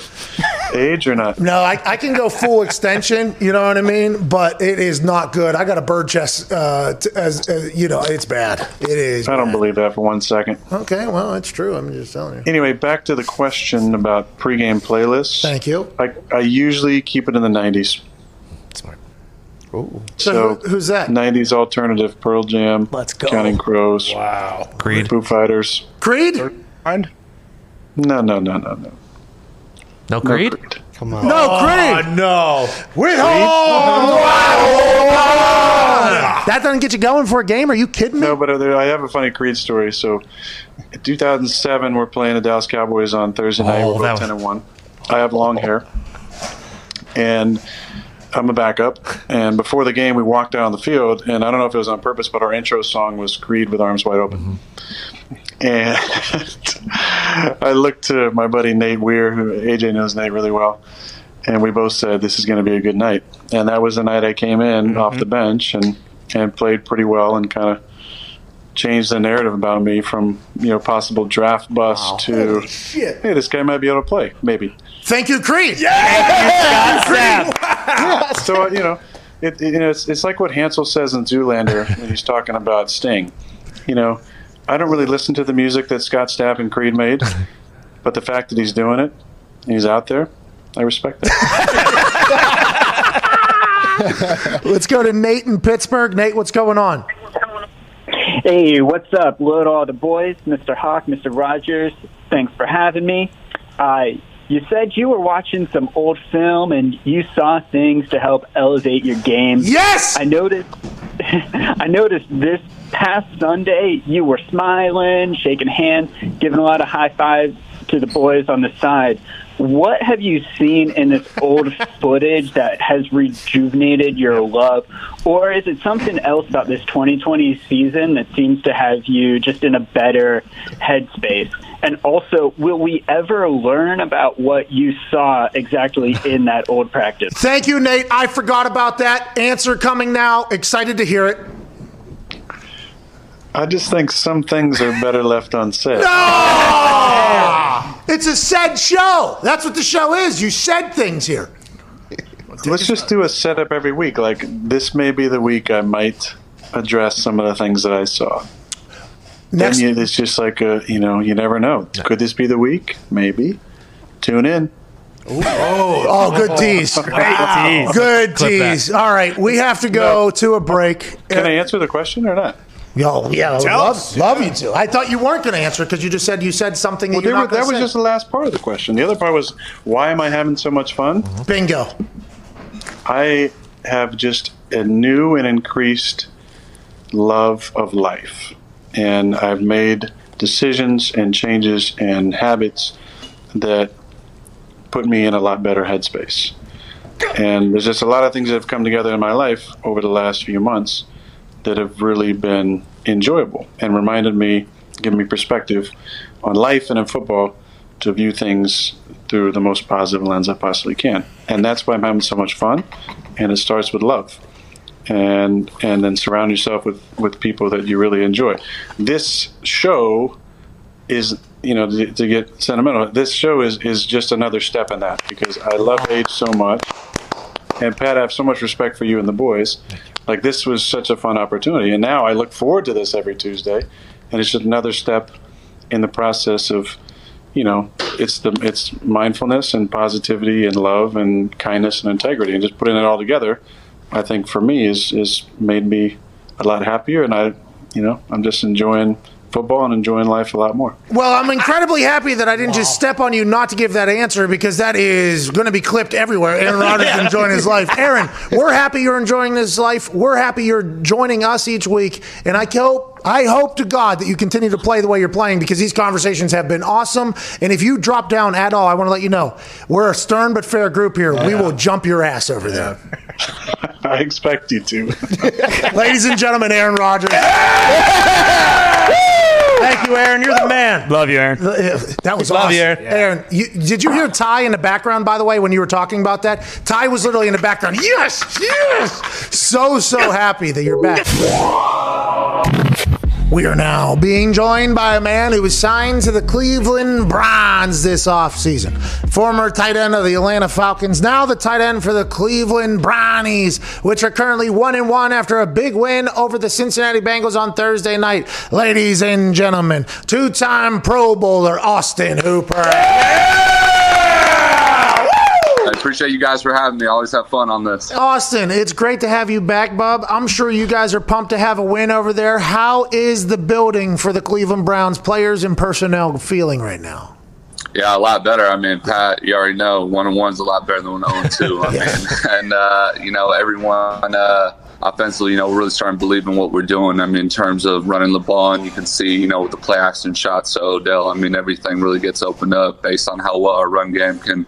AJ or not? No, I, I can go full extension. You know what I mean? But it is not good. I got a bird chest. Uh, t- as, as you know, it's bad. It is. I don't bad. believe that for one second. Okay, well, that's true. I'm just telling you. Anyway, back to the question about pregame playlists. Thank you. I, I usually keep it in the 90s. Smart. So, So, who's that? 90s alternative, Pearl Jam, Let's go. Counting Crows, Wow. Creed. Foo Fighters. Creed? Mind? No, no, no, no, no. No Creed? Come on. No, Creed. no. With That doesn't get you going for a game? Are you kidding me? No, but uh, I have a funny Creed story. So, in 2007, we're playing the Dallas Cowboys on Thursday night. Oh, we're that both was- 10 and 1. I have long hair. And I'm a backup. And before the game, we walked out on the field. And I don't know if it was on purpose, but our intro song was Creed with Arms Wide Open. And I looked to my buddy Nate Weir, who AJ knows Nate really well. And we both said, this is going to be a good night. And that was the night I came in off the bench and, and played pretty well and kind of changed the narrative about me from you know possible draft bust to shit. hey, this guy might be able to play, maybe. Thank you, Creed. Yeah. So you know, it, it- you know, it's, it's like what Hansel says in Zoolander when he's talking about Sting. You know, I don't really listen to the music that Scott Stapp and Creed made, but the fact that he's doing it, he's out there, I respect that. Let's go to Nate in Pittsburgh. Nate, what's going on? Hey, what's up? Load all the boys, Mr. Hawk, Mr. Rodgers. Thanks for having me. Uh, you said you were watching some old film and you saw things to help elevate your game. Yes. I noticed. I noticed this past Sunday you were smiling, shaking hands, giving a lot of high fives to the boys on the side. What have you seen in this old footage that has rejuvenated your love, or is it something else about this 2020 season that seems to have you just in a better headspace? And also, will we ever learn about what you saw exactly in that old practice? Thank you, Nate. I forgot about that. Answer coming now. Excited to hear it. I just think some things are better left unsaid. No! It's a said show. That's what the show is. You said things here. Let's just do a setup every week. Like this may be the week I might address some of the things that I saw. Next, Then it's just like a, you know, you never know. Could this be the week? Maybe. Tune in. Oh, oh, good tease. tease. Good tease. All right, we have to go to a break. Can I answer the question or not? Yo, yeah, I would love, love you to. I thought you weren't going to answer because you just said you said something that Well, you're they were, that to was say. just the last part of the question. The other part was, why am I having so much fun? Mm-hmm. Bingo. I have just a new and increased love of life. And I've made decisions and changes and habits that put me in a lot better headspace. And there's just a lot of things that have come together in my life over the last few months that have really been enjoyable and reminded me, given me perspective on life and in football to view things through the most positive lens I possibly can. And that's why I'm having so much fun. And it starts with love. And and then surround yourself with, with people that you really enjoy. This show is you know to, to get sentimental. This show is is just another step in that because I love AJ so much, and Pat, I have so much respect for you and the boys. Like this was such a fun opportunity, and now I look forward to this every Tuesday, and it's just another step in the process of, you know, it's the it's mindfulness and positivity and love and kindness and integrity, and just putting it all together. I think for me is is made me a lot happier, and I, you know, I'm just enjoying football and enjoying life a lot more. Well, I'm incredibly happy that I didn't just step on you not to give that answer because that is going to be clipped everywhere. Aaron Rodgers enjoying his life. Aaron, we're happy you're enjoying this life. We're happy you're joining us each week, and I hope. I hope to God that you continue to play the way you're playing because these conversations have been awesome. And if you drop down at all, I want to let you know we're a stern but fair group here. We will jump your ass over there. I expect you to. Ladies and gentlemen, Aaron Rodgers. Thank you, Aaron. You're the man. Love you, Aaron. That was Love awesome. you, Aaron. Aaron, you, did you hear Ty in the background, by the way, when you were talking about that? Ty was literally in the background. Yes, yes. So, so happy that you're back. We are now being joined by a man who was signed to the Cleveland Browns this offseason. Former tight end of the Atlanta Falcons, now the tight end for the Cleveland Brownies, which are currently one and one after a big win over the Cincinnati Bengals on Thursday night. Ladies and gentlemen, two-time Pro Bowler Austin Hooper. I appreciate you guys for having me. I always have fun on this. Austin, it's great to have you back, bub. I'm sure you guys are pumped to have a win over there. How is the building for the Cleveland Browns players and personnel feeling right now? Yeah, a lot better. I mean, Pat, you already know one and one's a lot better than one and two. I mean, and uh, you know, everyone uh, offensively, you know, we're really starting to believe in what we're doing. I mean, in terms of running the ball, and you can see, you know, with the play action shots to Odell. I mean, everything really gets opened up based on how well our run game can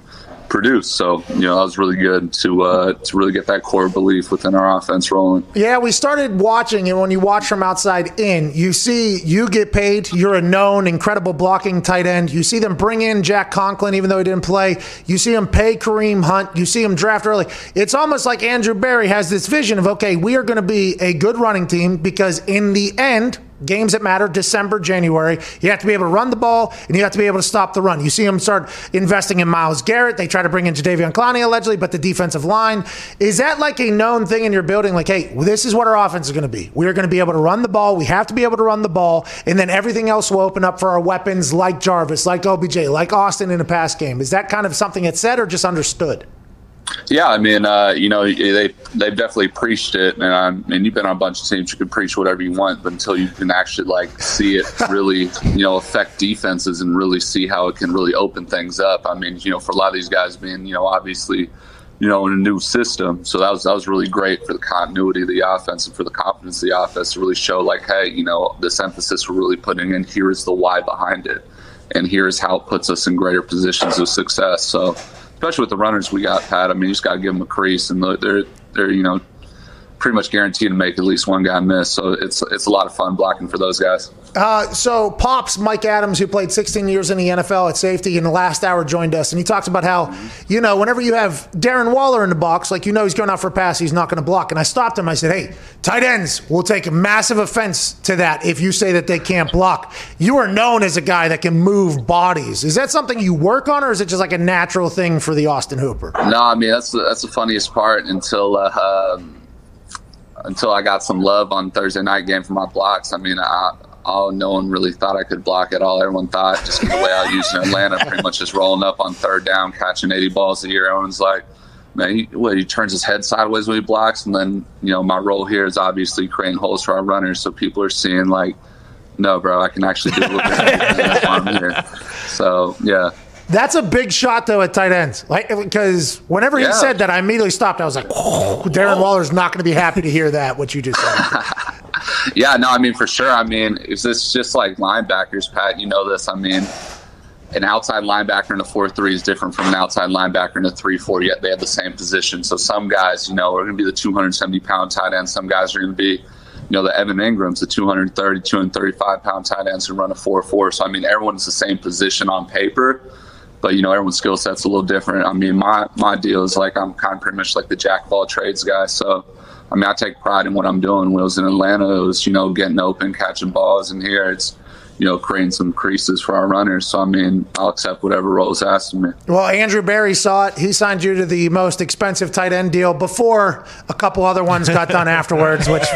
produce. So, you know, that was really good to uh, to really get that core belief within our offense rolling. Yeah, we started watching, and when you watch from outside in, you see you get paid. You're a known, incredible blocking tight end. You see them bring in Jack Conklin, even though he didn't play. You see him pay Kareem Hunt. You see him draft early. It's almost like Andrew Berry has this vision of, okay, we are going to be a good running team because in the end, games that matter, December, January. You have to be able to run the ball and you have to be able to stop the run. You see them start investing in Myles Garrett. They try to bring in Jadeveon Clowney allegedly, but the defensive line is that like a known thing in your building? Like, hey, this is what our offense is going to be. We're going to be able to run the ball. We have to be able to run the ball, and then everything else will open up for our weapons like Jarvis, like OBJ, like Austin in a pass game. Is that kind of something that's said or just understood? Yeah, I mean, uh, you know, they they've definitely preached it, and I mean, you've been on a bunch of teams. You can preach whatever you want, but until you can actually like see it really, you know, affect defenses and really see how it can really open things up. I mean, you know, for a lot of these guys being, you know, obviously, you know, in a new system, so that was that was really great for the continuity of the offense and for the confidence of the offense to really show like, hey, you know, this emphasis we're really putting in here is the why behind it, and here's how it puts us in greater positions of success. So especially with the runners we got, Pat. I mean, you just got to give them a crease, and they're they're you know pretty much guaranteed to make at least one guy miss. So it's it's a lot of fun blocking for those guys. Uh, so Pops Mike Adams, who played 16 years in the NFL at safety, in the last hour joined us, and he talks about how you know whenever you have Darren Waller in the box, like you know he's going out for a pass, he's not going to block. And I stopped him. I said, "Hey, tight ends will take massive offense to that if you say that they can't block. You are known as a guy that can move bodies. Is that something you work on, or is it just like a natural thing for the Austin Hooper?" No, I mean that's the, that's the funniest part until. Uh, um, until I got some love on Thursday night game for my blocks. I mean, I, all no one really thought I could block at all. Everyone thought just the way I used in Atlanta, pretty much just rolling up on third down, catching 80 balls a year. Everyone's like, man, he, he turns his head sideways when he blocks. And then, you know, my role here is obviously creating holes for our runners. So people are seeing like, no, bro, I can actually do a little bit. So, yeah. That's a big shot though at tight ends, like because whenever he said that, I immediately stopped. I was like, Darren Waller's not going to be happy to hear that what you just said. Yeah, no, I mean for sure. I mean, is this just like linebackers, Pat? You know this. I mean, an outside linebacker in a four three is different from an outside linebacker in a three four. Yet they have the same position. So some guys, you know, are going to be the 270 pound tight end. Some guys are going to be, you know, the Evan Engrams, the 230, 235 pound tight ends who run a four four. So I mean, everyone's the same position on paper. But you know, everyone's skill set's a little different. I mean, my my deal is like I'm kind of pretty much like the jack of all trades guy. So I mean, I take pride in what I'm doing. When I was in Atlanta, it was, you know, getting open, catching balls. And here it's, you know, creating some creases for our runners. So, I mean, I'll accept whatever role is asked of me. Well, Andrew Berry saw it. He signed you to the most expensive tight end deal before a couple other ones got done afterwards, which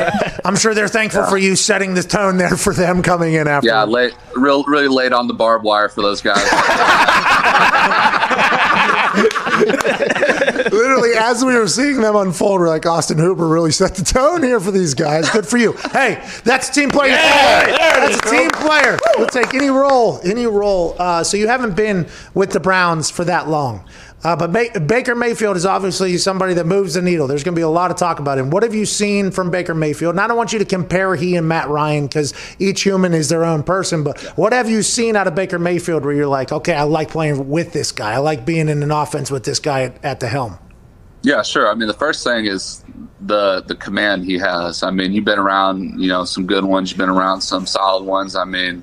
I'm sure they're thankful for you setting the tone there for them coming in after. Yeah, late, real, really late on the barbed wire for those guys. Literally, as we were seeing them unfold, we're like, Austin Hooper really set the tone here for these guys. Good for you. Hey, that's a team player. that's a team player. We'll take any role, any role. Uh, so you haven't been with the Browns for that long. Uh, but Ba- Baker Mayfield is obviously somebody that moves the needle. There's going to be a lot of talk about him. What have you seen from Baker Mayfield? And I don't want you to compare he and Matt Ryan because each human is their own person. But what have you seen out of Baker Mayfield where you're like, okay, I like playing with this guy. I like being in an offense with this guy at, at the helm. Yeah, sure. I mean, the first thing is the the command he has. I mean, you've been around, you know, some good ones. You've been around some solid ones. I mean,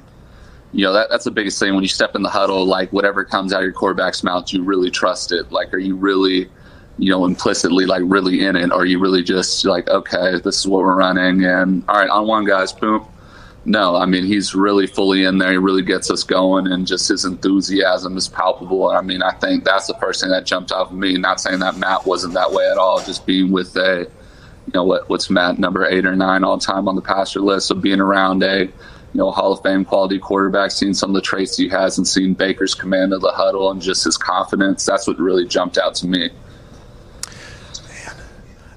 you know, that that's the biggest thing when you step in the huddle. Like whatever comes out of your quarterback's mouth, you really trust it. Like, are you really, you know, implicitly like really in it, or are you really just like, okay, this is what we're running, and all right, on one guys, boom. No, I mean he's really fully in there. He really gets us going, and just his enthusiasm is palpable. I mean, I think that's the first thing that jumped off of me. Not saying that Matt wasn't that way at all. Just being with a, you know, what what's Matt number eight or nine all time on the passer list. So being around a, you know, Hall of Fame quality quarterback, seeing some of the traits he has, and seeing Baker's command of the huddle and just his confidence. That's what really jumped out to me.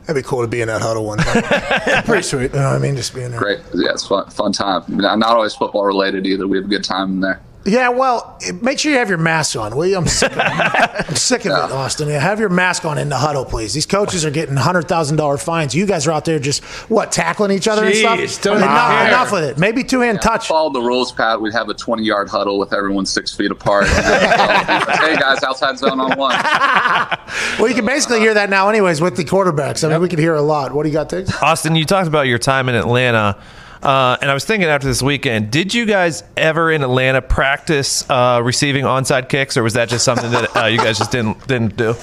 That'd be cool to be in that huddle one time. Pretty sweet. You know what I mean? Just being there. Great, yeah, it's fun, fun time. Not always football related either. We have a good time in there. Yeah, well, make sure you have your mask on, will you? I'm sick of, I'm sick of it, Austin. Yeah, have your mask on in the huddle, please. These coaches are getting $100,000 fines. You guys are out there just, what, tackling each other Jeez, and stuff? don't enough, care. enough with it. Maybe two hand touch. Follow the rules, Pat. We'd have a 20 yard huddle with everyone six feet apart. Uh, hey, guys, outside zone on one. Well, you can basically hear that now, anyways, with the quarterbacks. I mean, we could hear a lot. What do you got, Tiggs? Austin, you talked about your time in Atlanta. Uh, and I was thinking after this weekend, did you guys ever in Atlanta practice uh, receiving onside kicks, or was that just something that uh, you guys just didn't didn't do?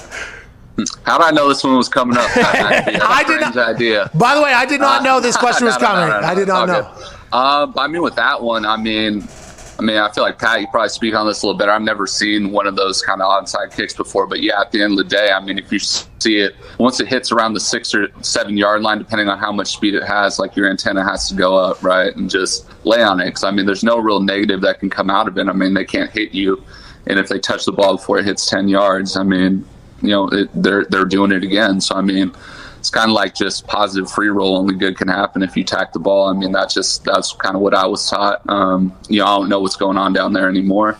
How did I know this one was coming up? I I did not- idea. By the way, I did not Uh, know this question was no, no, coming. no, no, I did not all know. Uh, I mean, with that one, I mean, I mean, I feel like Pat, you probably speak on this a little better. I've never seen one of those kind of onside kicks before, but yeah, at the end of the day, I mean, if you see it once it hits around the six or seven yard line, depending on how much speed it has, like your antenna has to go up, right, and just lay on it. Because I mean, there's no real negative that can come out of it. I mean, they can't hit you, and if they touch the ball before it hits ten yards, I mean, you know, it, they're they're doing it again. So I mean it's kind of like just positive free roll. Only good can happen if you tack the ball. I mean, that's just that's kind of what I was taught. Um, you know, I don't know what's going on down there anymore.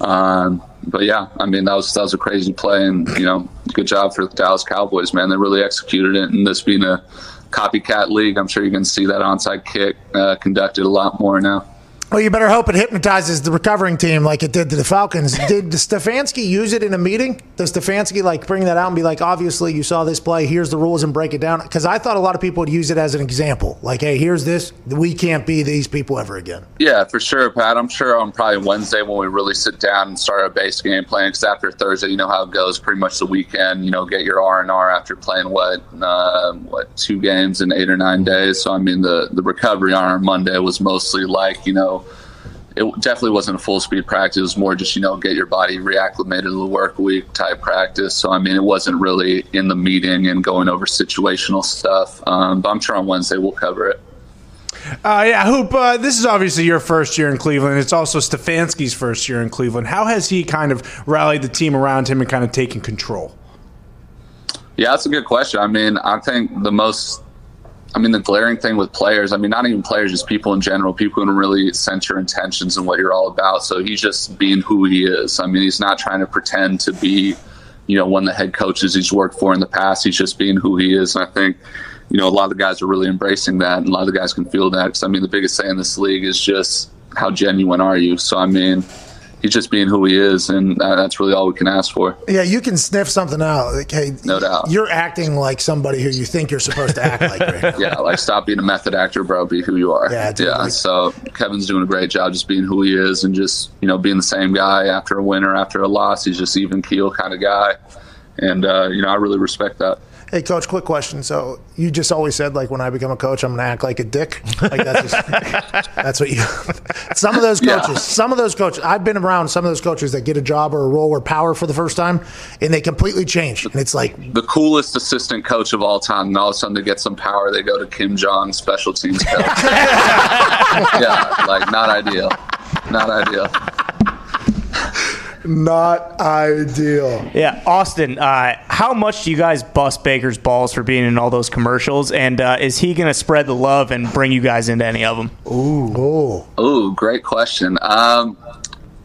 Um, but yeah, I mean, that was that was a crazy play, and you know, good job for the Dallas Cowboys, man. They really executed it, and this being a copycat league, I'm sure you can see that onside kick uh, conducted a lot more now. Well, you better hope it hypnotizes the recovering team like it did to the Falcons. did Stefanski use it in a meeting? Does Stefanski like bring that out and be like, obviously you saw this play, here's the rules and break it down? Because I thought a lot of people would use it as an example, like, hey, here's this, we can't be these people ever again. Yeah, for sure, Pat. I'm sure on probably Wednesday when we really sit down and start our base game plan. Because after Thursday, you know how it goes. Pretty much the weekend, you know, get your R and R after playing what uh, what two games in eight or nine days. So I mean, the the recovery on our Monday was mostly like you know it definitely wasn't a full speed practice. It was more just, you know, get your body reacclimated to the work week type practice. So, I mean, it wasn't really in the meeting and going over situational stuff. Um, but I'm sure on Wednesday we'll cover it. Uh, yeah, Hoop, uh, this is obviously your first year in Cleveland. It's also Stefanski's first year in Cleveland. How has he kind of rallied the team around him and kind of taken control? Yeah, that's a good question. I mean, I think the most I mean, the glaring thing with players, I mean, not even players, just people in general, people who don't really sense your intentions and what you're all about. So he's just being who he is. I mean, he's not trying to pretend to be, you know, one of the head coaches he's worked for in the past. He's just being who he is. And I think, you know, a lot of the guys are really embracing that, and a lot of the guys can feel that. Because, I mean, the biggest thing in this league is just how genuine are you? So, I mean, he's just being who he is, and that's really all we can ask for. Yeah, you can sniff something out. Like, hey, no doubt, you're acting like somebody who you think you're supposed to act like. Right yeah, like stop being a method actor, bro. Be who you are. Yeah, dude, yeah. Like, so Kevin's doing a great job, just being who he is, and just you know being the same guy after a win or after a loss. He's just even keel kind of guy, and uh, you know I really respect that. Hey, coach, quick question. So you just always said like when I become a coach, I'm going to act like a dick. Like that's just, that's what you. some of those coaches, yeah. some of those coaches, I've been around some of those coaches that get a job or a role or power for the first time, and they completely change. And it's like the coolest assistant coach of all time, and all of a sudden they get some power, they go to Kim Jong special teams coach. yeah, like not ideal, not ideal not ideal. Yeah, Austin, uh, how much do you guys bust Baker's balls for being in all those commercials? And uh, is he going to spread the love and bring you guys into any of them? Ooh, ooh, great question. Um,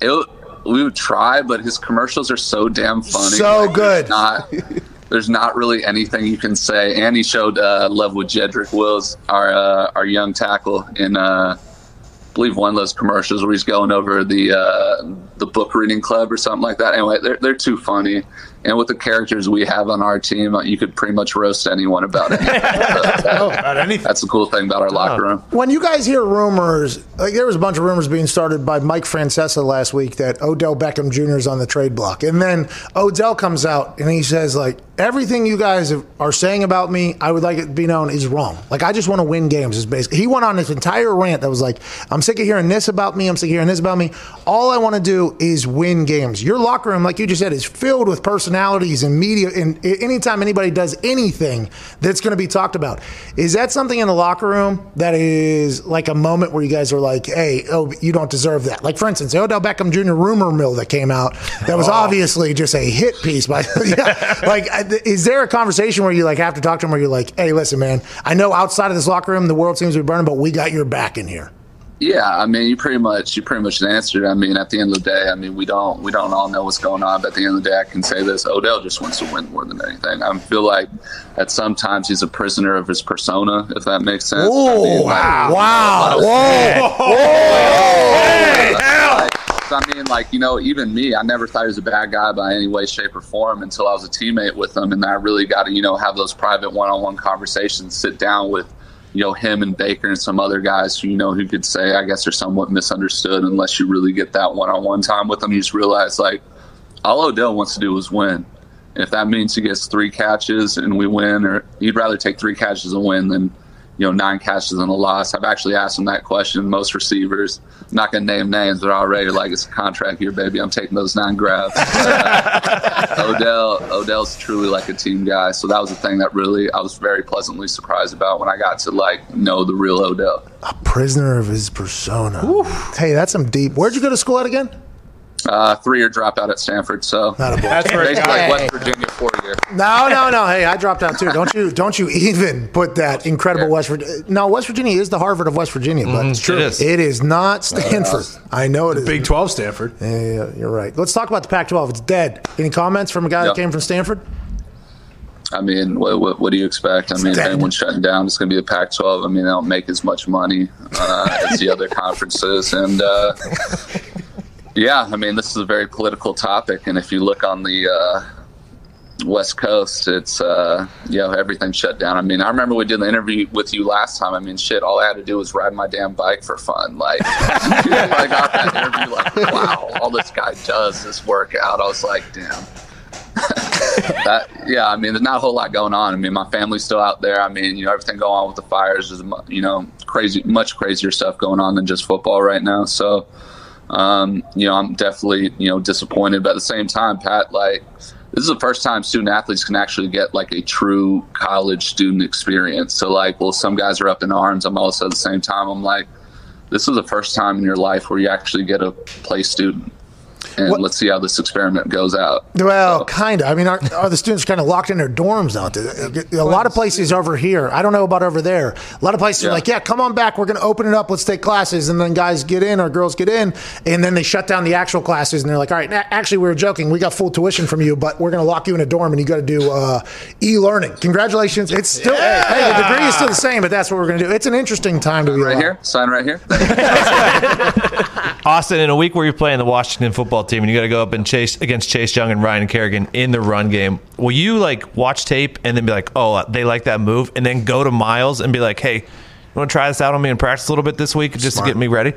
it, we would try, but his commercials are so damn funny. So like, good. There's not, there's not really anything you can say. And he showed uh, love with Jedrick Wills, our uh, our young tackle in uh, believe one of those commercials where he's going over the uh, the book reading club or something like that. Anyway, they're they're too funny, and with the characters we have on our team, uh, you could pretty much roast anyone about anything. oh, about anything. That's the cool thing about our locker room. When you guys hear rumors, like there was a bunch of rumors being started by Mike Francesa last week that Odell Beckham Jr. is on the trade block, and then Odell comes out and he says like everything you guys are saying about me, I would like it to be known is wrong. Like I just want to win games. Is basically he went on this entire rant that was like, I'm sick of hearing this about me. I'm sick of hearing this about me. All I want to do is win games. Your locker room, like you just said, is filled with personalities and media. And anytime anybody does anything, that's going to be talked about. Is that something in the locker room that is like a moment where you guys are like, hey, oh, you don't deserve that? Like for instance, the Odell Beckham Jr. rumor mill that came out that was oh. obviously just a hit piece. By yeah, like is there a conversation where you like have to talk to him where you're like, hey, listen, man, I know outside of this locker room the world seems to be burning, but we got your back in here. Yeah, I mean, you pretty much you pretty much answered. I mean, at the end of the day, I mean, we don't we don't all know what's going on, but at the end of the day, I can say this: Odell just wants to win more than anything. I feel like at sometimes he's a prisoner of his persona, if that makes sense. Oh, I mean, wow! Like, wow! Whoa! Whoa! Hey, like, I mean, like you know, even me, I never thought he was a bad guy by any way, shape, or form until I was a teammate with him, and I really got to you know have those private one-on-one conversations, sit down with you know him and Baker and some other guys who you know who could say I guess are somewhat misunderstood unless you really get that one-on-one time with them. You just realize like all Odell wants to do is win. If that means he gets three catches and we win, or he'd rather take three catches and win than you know, nine catches and a loss. I've actually asked him that question. Most receivers, I'm not going to name names, they're already like it's a contract year, baby. I'm taking those nine grabs. Odell, Odell's truly like a team guy. So that was the thing that really I was very pleasantly surprised about when I got to like know the real Odell. A prisoner of his persona. Hey, that's some deep. Where'd you go to school at again? Uh, three year dropout at Stanford. So Not a. That's where it basically like. West Virginia four year. No, no, no. Hey, I dropped out too. Don't you? Don't you even put that incredible West Virginia? No, West Virginia is the Harvard of West Virginia, but It's true. It is. It is not Stanford. I know it is. Big 12 Stanford. Yeah, yeah, you're right. Let's talk about the Pac-12. It's dead. Any comments from a guy that came from Stanford? I mean, what, what, what do you expect? I mean, if anyone's shutting down, it's going to be the Pac-12. I mean, they don't make as much money uh, as the other conferences, and uh, yeah, I mean, this is a very political topic. And if you look on the uh, West Coast, it's uh, you know everything shut down. I mean, I remember we did the interview with you last time. I mean, shit, all I had to do was ride my damn bike for fun. Like, I got that interview, like, wow, all this guy does is work out. I was like, damn that yeah i mean there's not a whole lot going on i mean my family's still out there i mean you know everything going on with the fires is you know crazy much crazier stuff going on than just football right now so um, you know i'm definitely you know disappointed but at the same time pat like this is the first time student athletes can actually get like a true college student experience. So like well some guys are up in arms i'm also at the same time i'm like this is the first time in your life where you actually get to play student and What- let's see how this experiment goes out Well, kind of. I mean, are, are the students kind of locked in their dorms now? A lot of places over here. I don't know about over there. A lot of places are like, yeah, come on back. We're going to open it up. Let's take classes. And then guys get in or girls get in. And then they shut down the actual classes. And they're like, all right, actually, we were joking. We got full tuition from you, but we're going to lock you in a dorm and you got to do uh, e learning. Congratulations. It's still, hey, the degree is still the same, but that's what we're going to do. It's an interesting time to be right alive. here sign right here Austin, in a week where you're playing the Washington football team and you got to go up and chase against Chase Young and Ryan Kerrigan in the run game, will you like watch tape and then be like, oh, they like that move, and then go to Myles and be like, hey, you want to try this out on me and practice a little bit this week just to get me ready?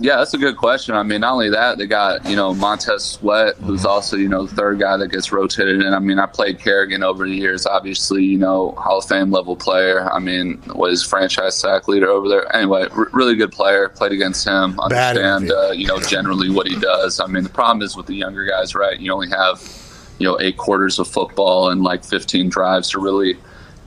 Yeah, that's a good question. I mean, not only that, they got you know Montez Sweat, who's also you know the third guy that gets rotated in. I mean, I played Kerrigan over the years. Obviously, you know Hall of Fame level player. I mean, was franchise sack leader over there. Anyway, r- really good player. Played against him. Bad Understand uh, you know generally what he does. I mean, the problem is with the younger guys, right? You only have you know eight quarters of football and like 15 drives to really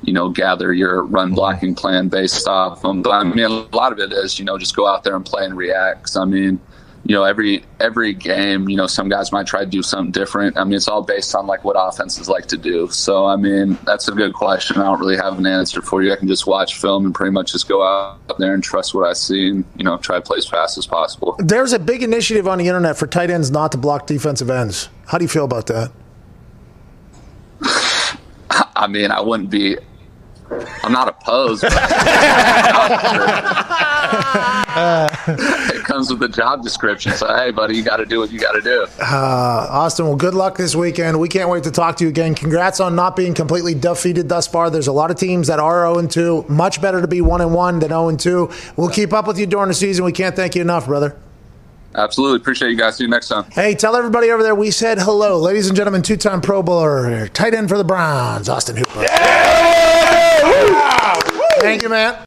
you know, gather your run mm-hmm. blocking plan based off them. But I mean, a lot of it is, you know, just go out there and play and react. 'Cause, I mean, you know, every every game, you know, some guys might try to do something different. I mean, it's all based on like what offenses like to do. So, I mean, that's a good question. I don't really have an answer for you. I can just watch film and pretty much just go out there and trust what I see and you know try to play as fast as possible. There's a big initiative on the internet for tight ends not to block defensive ends. How do you feel about that? I mean, I wouldn't be. I'm not opposed. But it comes with the job description. So, hey, buddy, you got to do what you got to do. Uh, Austin, well, good luck this weekend. We can't wait to talk to you again. Congrats on not being completely defeated thus far. There's a lot of teams that are 0 2. Much better to be 1 1 than 0 2. We'll keep up with you during the season. We can't thank you enough, brother. Absolutely. Appreciate you guys. See you next time. Hey, tell everybody over there we said hello. Ladies and gentlemen, two time Pro Bowler, tight end for the Browns, Austin Hooper. Thank you, man.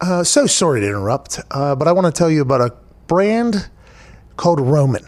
Uh, so sorry to interrupt, uh, but I want to tell you about a brand called Roman.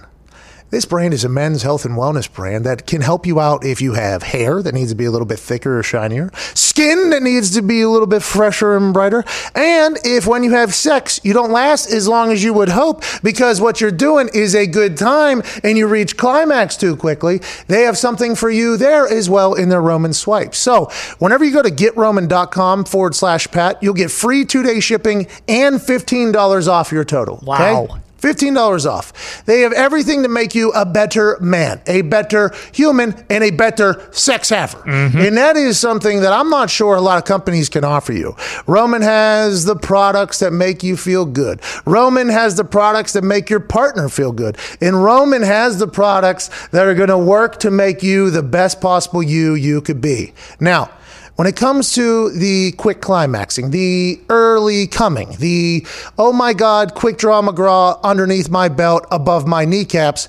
This brand is a men's health and wellness brand that can help you out if you have hair that needs to be a little bit thicker or shinier, skin that needs to be a little bit fresher and brighter, and if when you have sex, you don't last as long as you would hope because what you're doing is a good time and you reach climax too quickly, they have something for you there as well in their Roman swipe. So whenever you go to getroman.com forward slash Pat, you'll get free two day shipping and $15 off your total. Wow. Okay? $15 off. They have everything to make you a better man, a better human, and a better sex haver. Mm-hmm. And that is something that I'm not sure a lot of companies can offer you. Roman has the products that make you feel good. Roman has the products that make your partner feel good. And Roman has the products that are going to work to make you the best possible you you could be. Now, when it comes to the quick climaxing, the early coming, the oh my God, quick draw McGraw underneath my belt, above my kneecaps,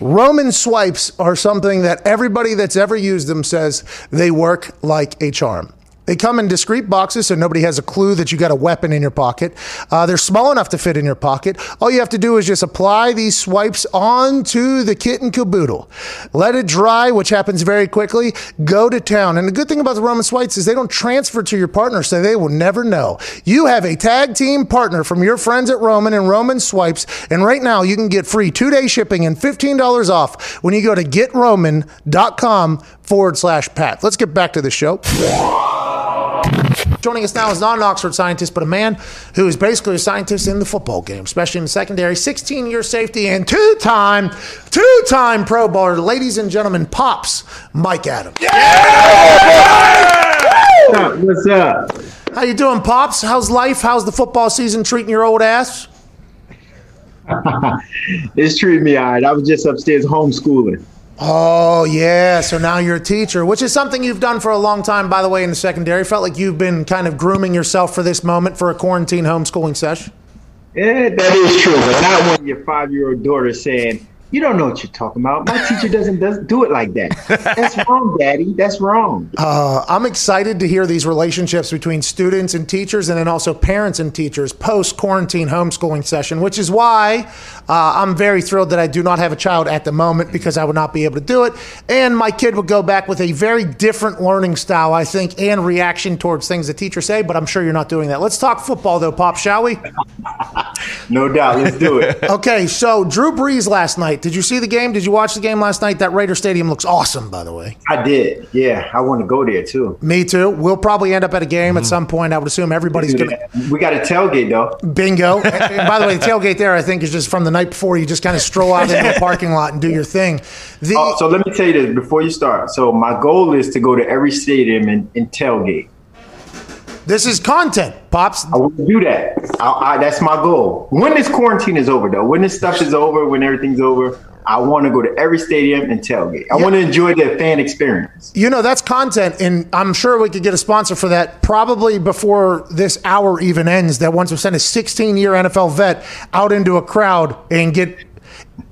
Roman swipes are something that everybody that's ever used them says they work like a charm. They come in discreet boxes so nobody has a clue that you got a weapon in your pocket. Uh, they're small enough to fit in your pocket. All you have to do is just apply these swipes onto the kit and caboodle. Let it dry, which happens very quickly. Go to town. And the good thing about the Roman swipes is they don't transfer to your partner, so they will never know. You have a tag team partner from your friends at Roman and Roman Swipes. And right now, you can get free two day shipping and $15 off when you go to getroman.com forward slash Pat. Let's get back to the show. Joining us now is not an Oxford scientist, but a man who is basically a scientist in the football game, especially in the secondary. 16 year safety and two time, two time Pro Bowler. Ladies and gentlemen, Pops Mike Adams. What's up? How you doing, Pops? How's life? How's the football season treating your old ass? it's treating me all right. I was just upstairs homeschooling. Oh, yeah. So now you're a teacher, which is something you've done for a long time, by the way, in the secondary. Felt like you've been kind of grooming yourself for this moment for a quarantine homeschooling session. Yeah, that is true. But not when your five year old daughter saying, you don't know what you're talking about. My teacher doesn't does, do it like that. That's wrong, Daddy. That's wrong. Uh, I'm excited to hear these relationships between students and teachers, and then also parents and teachers post quarantine homeschooling session, which is why uh, I'm very thrilled that I do not have a child at the moment because I would not be able to do it. And my kid would go back with a very different learning style, I think, and reaction towards things the teachers say. But I'm sure you're not doing that. Let's talk football, though, Pop, shall we? no doubt. Let's do it. okay, so Drew Brees last night. Did you see the game? Did you watch the game last night? That Raider Stadium looks awesome, by the way. I did. Yeah, I want to go there too. Me too. We'll probably end up at a game mm-hmm. at some point. I would assume everybody's going to. We got a tailgate though. Bingo. and, and by the way, the tailgate there, I think, is just from the night before. You just kind of stroll out into the parking lot and do your thing. The, oh, so let me tell you this before you start. So my goal is to go to every stadium and, and tailgate. This is content, pops. I will do that. I, I, that's my goal. When this quarantine is over, though, when this stuff is over, when everything's over, I want to go to every stadium and tailgate. I yeah. want to enjoy the fan experience. You know, that's content, and I'm sure we could get a sponsor for that probably before this hour even ends. That once we send a 16 year NFL vet out into a crowd and get.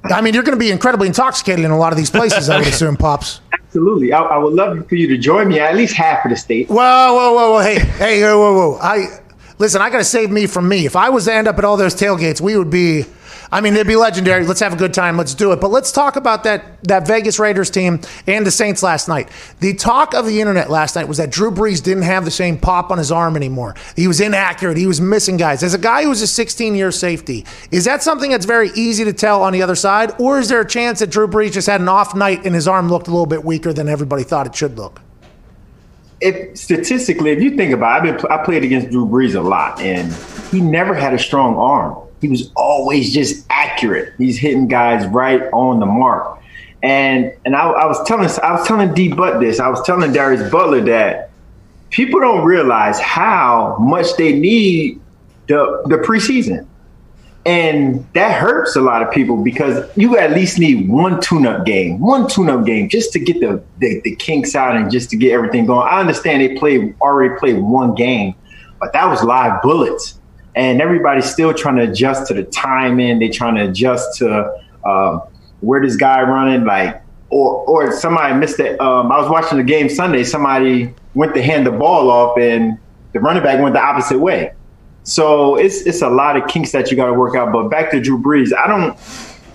I mean, you're going to be incredibly intoxicated in a lot of these places, I would assume, Pops. Absolutely. I, I, would love for you to join me at least half of the state. Whoa, whoa, whoa, whoa. Hey, hey, whoa, whoa, whoa. I, listen, I got to save me from me. If I was to end up at all those tailgates, we would be I mean, it'd be legendary. Let's have a good time. Let's do it. But let's talk about that that Vegas Raiders team and the Saints last night. The talk of the internet last night was that Drew Brees didn't have the same pop on his arm anymore. He was inaccurate. He was missing guys. As a guy who was a 16 year safety, is that something that's very easy to tell on the other side, or is there a chance that Drew Brees just had an off night and his arm looked a little bit weaker than everybody thought it should look? If statistically, if you think about, it, I've been I played against Drew Brees a lot, and he never had a strong arm he was always just accurate. He's hitting guys right on the mark. And and I, I was telling I was telling D Butt this. I was telling Darius Butler that people don't realize how much they need the the preseason. And that hurts a lot of people because you at least need one tune-up game, one tune-up game just to get the, the, the kinks out and just to get everything going. I understand they played already played one game, but that was live bullets and everybody's still trying to adjust to the timing. They're trying to adjust to uh, where this guy running, like, or or somebody missed it. Um, I was watching the game Sunday. Somebody went to hand the ball off, and the running back went the opposite way. So it's it's a lot of kinks that you got to work out. But back to Drew Brees, I don't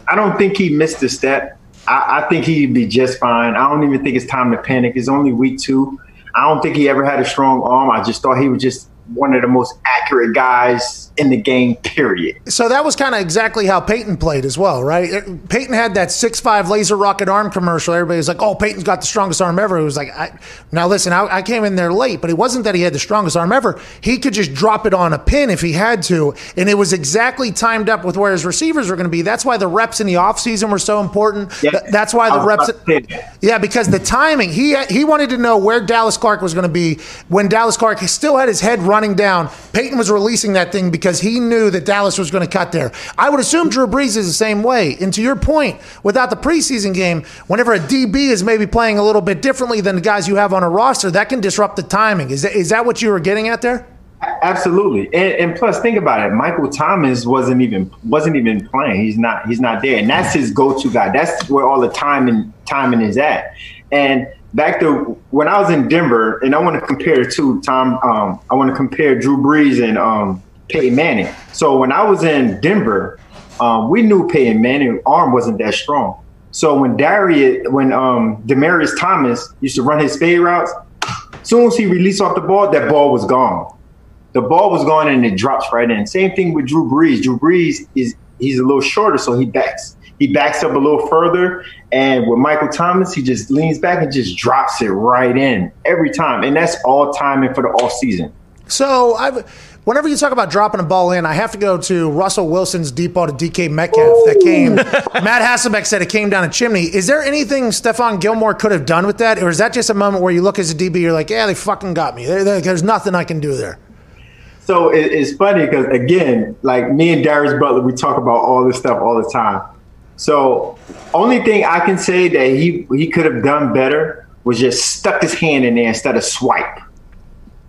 I don't think he missed a step. I, I think he'd be just fine. I don't even think it's time to panic. It's only week two. I don't think he ever had a strong arm. I just thought he was just one of the most accurate guys in the game, period. So that was kind of exactly how Peyton played as well, right? Uh, Peyton had that six-five laser rocket arm commercial. Everybody was like, oh, Peyton's got the strongest arm ever. It was like, I, now listen, I, I, came in there late, but it wasn't that he had the strongest arm ever. He could just drop it on a pin if he had to, and it was exactly timed up with where his receivers were going to be. That's why the reps in the offseason were so important. Yeah. That's why the reps. Yeah, because the timing, he, he wanted to know where Dallas Clark was going to be when Dallas Clark still had his head running down. Peyton was releasing that thing because he knew that Dallas was going to cut there. I would assume Drew Brees is the same way. And to your point, without the preseason game, whenever a DB is maybe playing a little bit differently than the guys you have on a roster, that can disrupt the timing. Is that, is that what you were getting at there? Absolutely, and, and, plus, think about it. Michael Thomas wasn't even wasn't even playing. He's not. He's not there, and that's his go-to guy. That's where all the time and timing is at. And back to when I was in Denver, and I want to compare to Tom. Um, I want to compare Drew Brees and um, Peyton Manning. So when I was in Denver, um, we knew Peyton Manning arm wasn't that strong. So when Darius, when um, Demaryius Thomas used to run his fade routes, soon as he released off the ball, that ball was gone. The ball was gone and it drops right in. Same thing with Drew Brees. Drew Brees is he's a little shorter, so he backs. He backs up a little further, and with Michael Thomas, he just leans back and just drops it right in every time, and that's all timing for the off season. So I've whenever you talk about dropping a ball in, I have to go to Russell Wilson's deep ball to DK Metcalf that came. Matt Hasselbeck said it came down a chimney. Is there anything Stephon Gilmore could have done with that, or is that just a moment where you look as a DB, you're like, yeah, they fucking got me. There- there- there's nothing I can do there. So it, it's funny because again, like me and Darius Butler, we talk about all this stuff all the time. So only thing I can say that he he could have done better was just stuck his hand in there instead of swipe.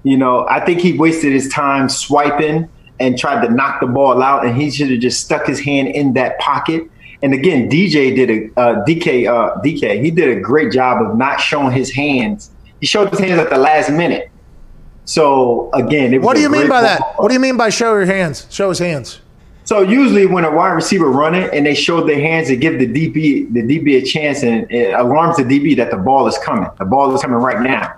You know, I think he wasted his time swiping and tried to knock the ball out, and he should have just stuck his hand in that pocket. And again, DJ did a uh, DK uh, DK. He did a great job of not showing his hands. He showed his hands at the last minute. So again, it was What do you mean by that? ball. What do you mean by show your hands? Show his hands. So usually when a wide receiver running and they show their hands, it give the DB the DB a chance and it alarms the DB that the ball is coming. The ball is coming right now.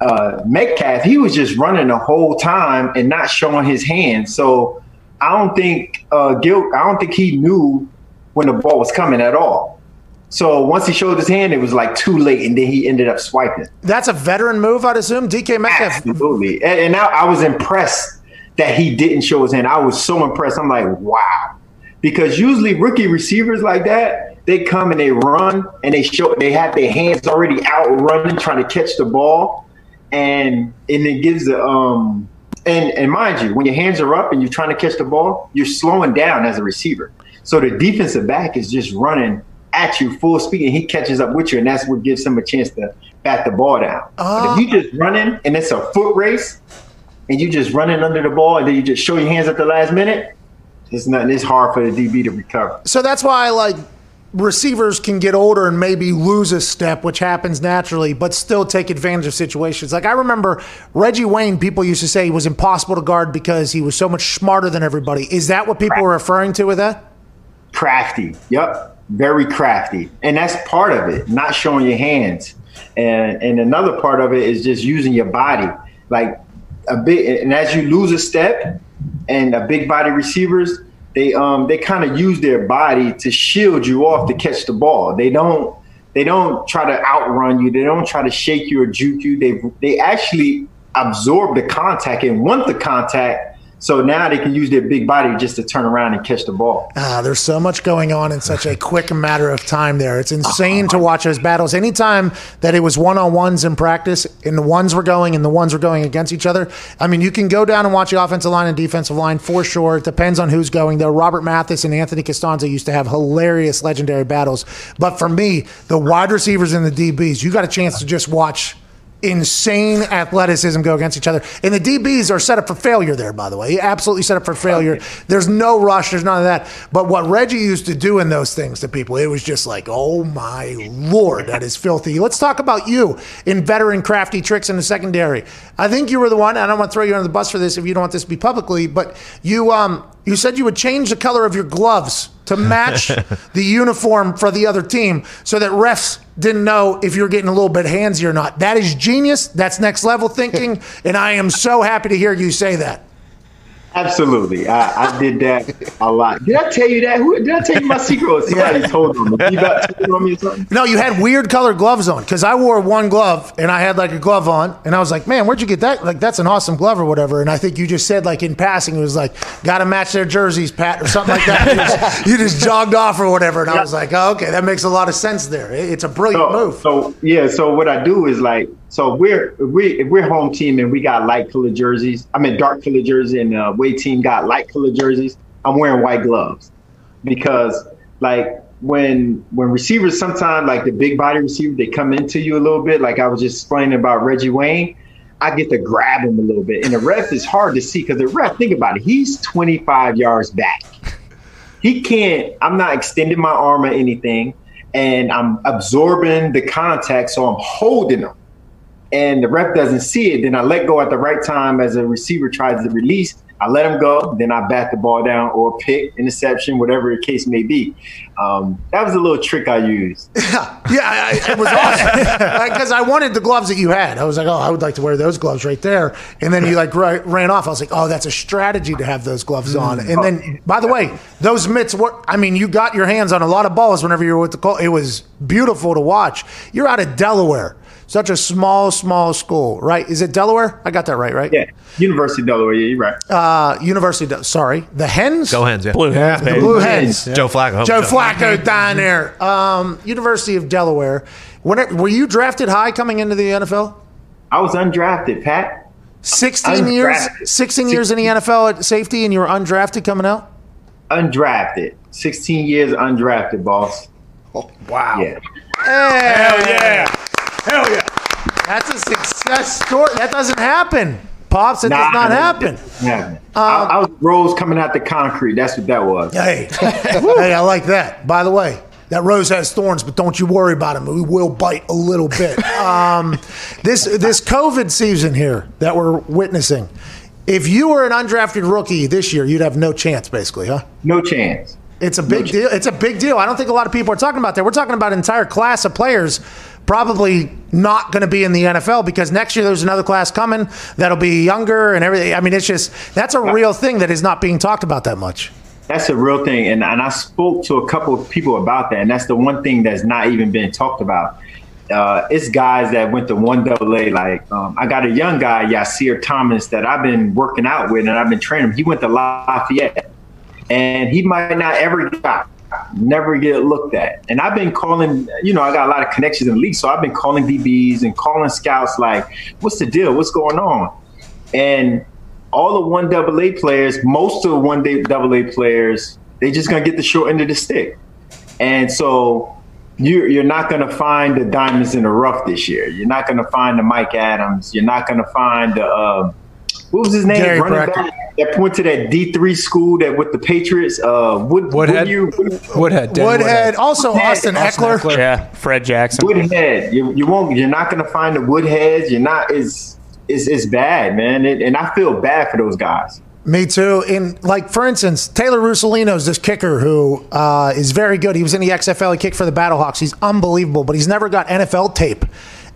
Uh, Metcalf, he was just running the whole time and not showing his hands. So I don't think uh, Gil, I don't think he knew when the ball was coming at all. So once he showed his hand, it was like too late, and then he ended up swiping. That's a veteran move, I'd assume. DK Metcalf. Absolutely. And, and now I was impressed that he didn't show his hand. I was so impressed. I'm like, wow. Because usually rookie receivers like that, they come and they run and they show they have their hands already out running, trying to catch the ball. And and it gives the um and and mind you, when your hands are up and you're trying to catch the ball, you're slowing down as a receiver. So the defensive back is just running at you full speed and he catches up with you, and that's what gives him a chance to bat the ball down. But if you just running and it's a foot race and you just running under the ball and then you just show your hands at the last minute, it's nothing. It's hard for the DB to recover. So that's why I like receivers can get older and maybe lose a step, which happens naturally, but still take advantage of situations. Like I remember Reggie Wayne, people used to say he was impossible to guard because he was so much smarter than everybody. Is that what people were referring to with that? Crafty. Yep. Very crafty. And that's part of it, not showing your hands. And and another part of it is just using your body. Like a bit and as you lose a step and a big body receivers, they um they kind of use their body to shield you off to catch the ball. They don't they don't try to outrun you. They don't try to shake you or juke you. They they actually absorb the contact and want the contact. So now they can use their big body just to turn around and catch the ball. Ah, there's so much going on in such a quick matter of time there. It's insane to watch those battles. Anytime that it was one on ones in practice and the ones were going and the ones were going against each other, I mean, you can go down and watch the offensive line and defensive line for sure. It depends on who's going though. Robert Mathis and Anthony Castonzo used to have hilarious, legendary battles. But for me, the wide receivers and the DBs, you got a chance to just watch insane athleticism go against each other. And the DBs are set up for failure there, by the way. Absolutely set up for failure. There's no rush, there's none of that. But what Reggie used to do in those things to people, it was just like, oh my lord, that is filthy. Let's talk about you in veteran crafty tricks in the secondary. I think you were the one, I don't want to throw you under the bus for this if you don't want this to be publicly, but you um you said you would change the color of your gloves to match the uniform for the other team so that refs didn't know if you're getting a little bit handsy or not. That is genius. That's next level thinking. and I am so happy to hear you say that. Absolutely, I, I did that a lot. Did I tell you that? Who, did I tell you my secret? Somebody told on me. You got told on me or something? No, you had weird colored gloves on because I wore one glove and I had like a glove on, and I was like, "Man, where'd you get that? Like, that's an awesome glove or whatever." And I think you just said like in passing, it was like, "Got to match their jerseys, Pat," or something like that. you, just, you just jogged off or whatever, and I was like, oh, "Okay, that makes a lot of sense there. It- It's a brilliant So, move." so yeah, so what I do is like, so we're we if we're home team and we got light colored jerseys. I mean dark colored jersey, and uh, the away team got light colored jerseys. I'm wearing white gloves because like when when receivers sometimes like the big body receiver they come into you a little bit. Like I was just explaining about Reggie Wayne. I get to grab him a little bit, and the ref is hard to see because the ref. Think about it. He's 25 yards back. He can't. I'm not extending my arm or anything, and I'm absorbing the contact, so I'm holding them. And the rep doesn't see it. Then I let go at the right time as a receiver tries to release. I let him go. Then I bat the ball down or pick, interception, whatever the case may be. Um, that was a little trick I used. Yeah, I, it was awesome because I wanted the gloves that you had. I was like, oh, I would like to wear those gloves right there. And then you like ra- ran off. I was like, oh, that's a strategy to have those gloves on. And then, by the way, those mitts were. I mean, you got your hands on a lot of balls whenever you were with the Colts. It was beautiful to watch. You're out of Delaware. Such a small, small school, right? Is it Delaware? I got that right, right? Yeah, University of Delaware. Yeah, you're right. Uh, University. of Del- sorry, the Hens. Go Hens, yeah. Blue Hens, The. Blue Hens. Joe Flacco. Joe Flacco down there. Um, University of Delaware. When it, were you drafted high coming into the NFL? I was undrafted, Pat. 16 years, Undrafted. 16 years in the NFL at safety, and you were undrafted coming out. Undrafted. 16 years undrafted, boss. Oh, Wow. Yeah. Hell yeah! Hell yeah! That's a success story. That doesn't happen, pops. It does not happen. Yeah. I, I was rose coming out the concrete. That's what that was. Hey, hey, I like that. By the way, that rose has thorns, but don't you worry about him. We will bite a little bit. Um, this this COVID season here that we're witnessing. If you were an undrafted rookie this year, you'd have no chance, basically, huh? No chance. It's a big deal. It's a big deal. I don't think a lot of people are talking about that. We're talking about an entire class of players probably not going to be in the NFL because next year there's another class coming that'll be younger and everything. I mean, it's just that's a real thing that is not being talked about that much. That's a real thing. And, and I spoke to a couple of people about that. And that's the one thing that's not even being talked about. Uh, it's guys that went to one double A. Like um, I got a young guy, Yasir Thomas, that I've been working out with and I've been training him. He went to Lafayette and he might not ever get never get looked at. And I've been calling, you know, I got a lot of connections in the league, so I've been calling DBs and calling scouts like, what's the deal? What's going on? And all the one double A players, most of the one day double A players, they just gonna get the short end of the stick. And so you're you're not gonna find the diamonds in the rough this year. You're not gonna find the Mike Adams. You're not gonna find the uh, what was his name? Gary Running Brackett. back that went to that D three school that with the Patriots. Uh, Wood, Woodhead? Woodview- Woodhead. Dan Woodhead, also Woodhead. Austin Austin Ekeler. Ekeler. Yeah, Fred Jackson. Woodhead. You, you won't. You're not going to find the Woodheads. You're not. It's it's, it's bad, man. It, and I feel bad for those guys. Me too. And like for instance, Taylor Russolino's this kicker who uh, is very good. He was in the XFL. He kicked for the Battlehawks. He's unbelievable, but he's never got NFL tape.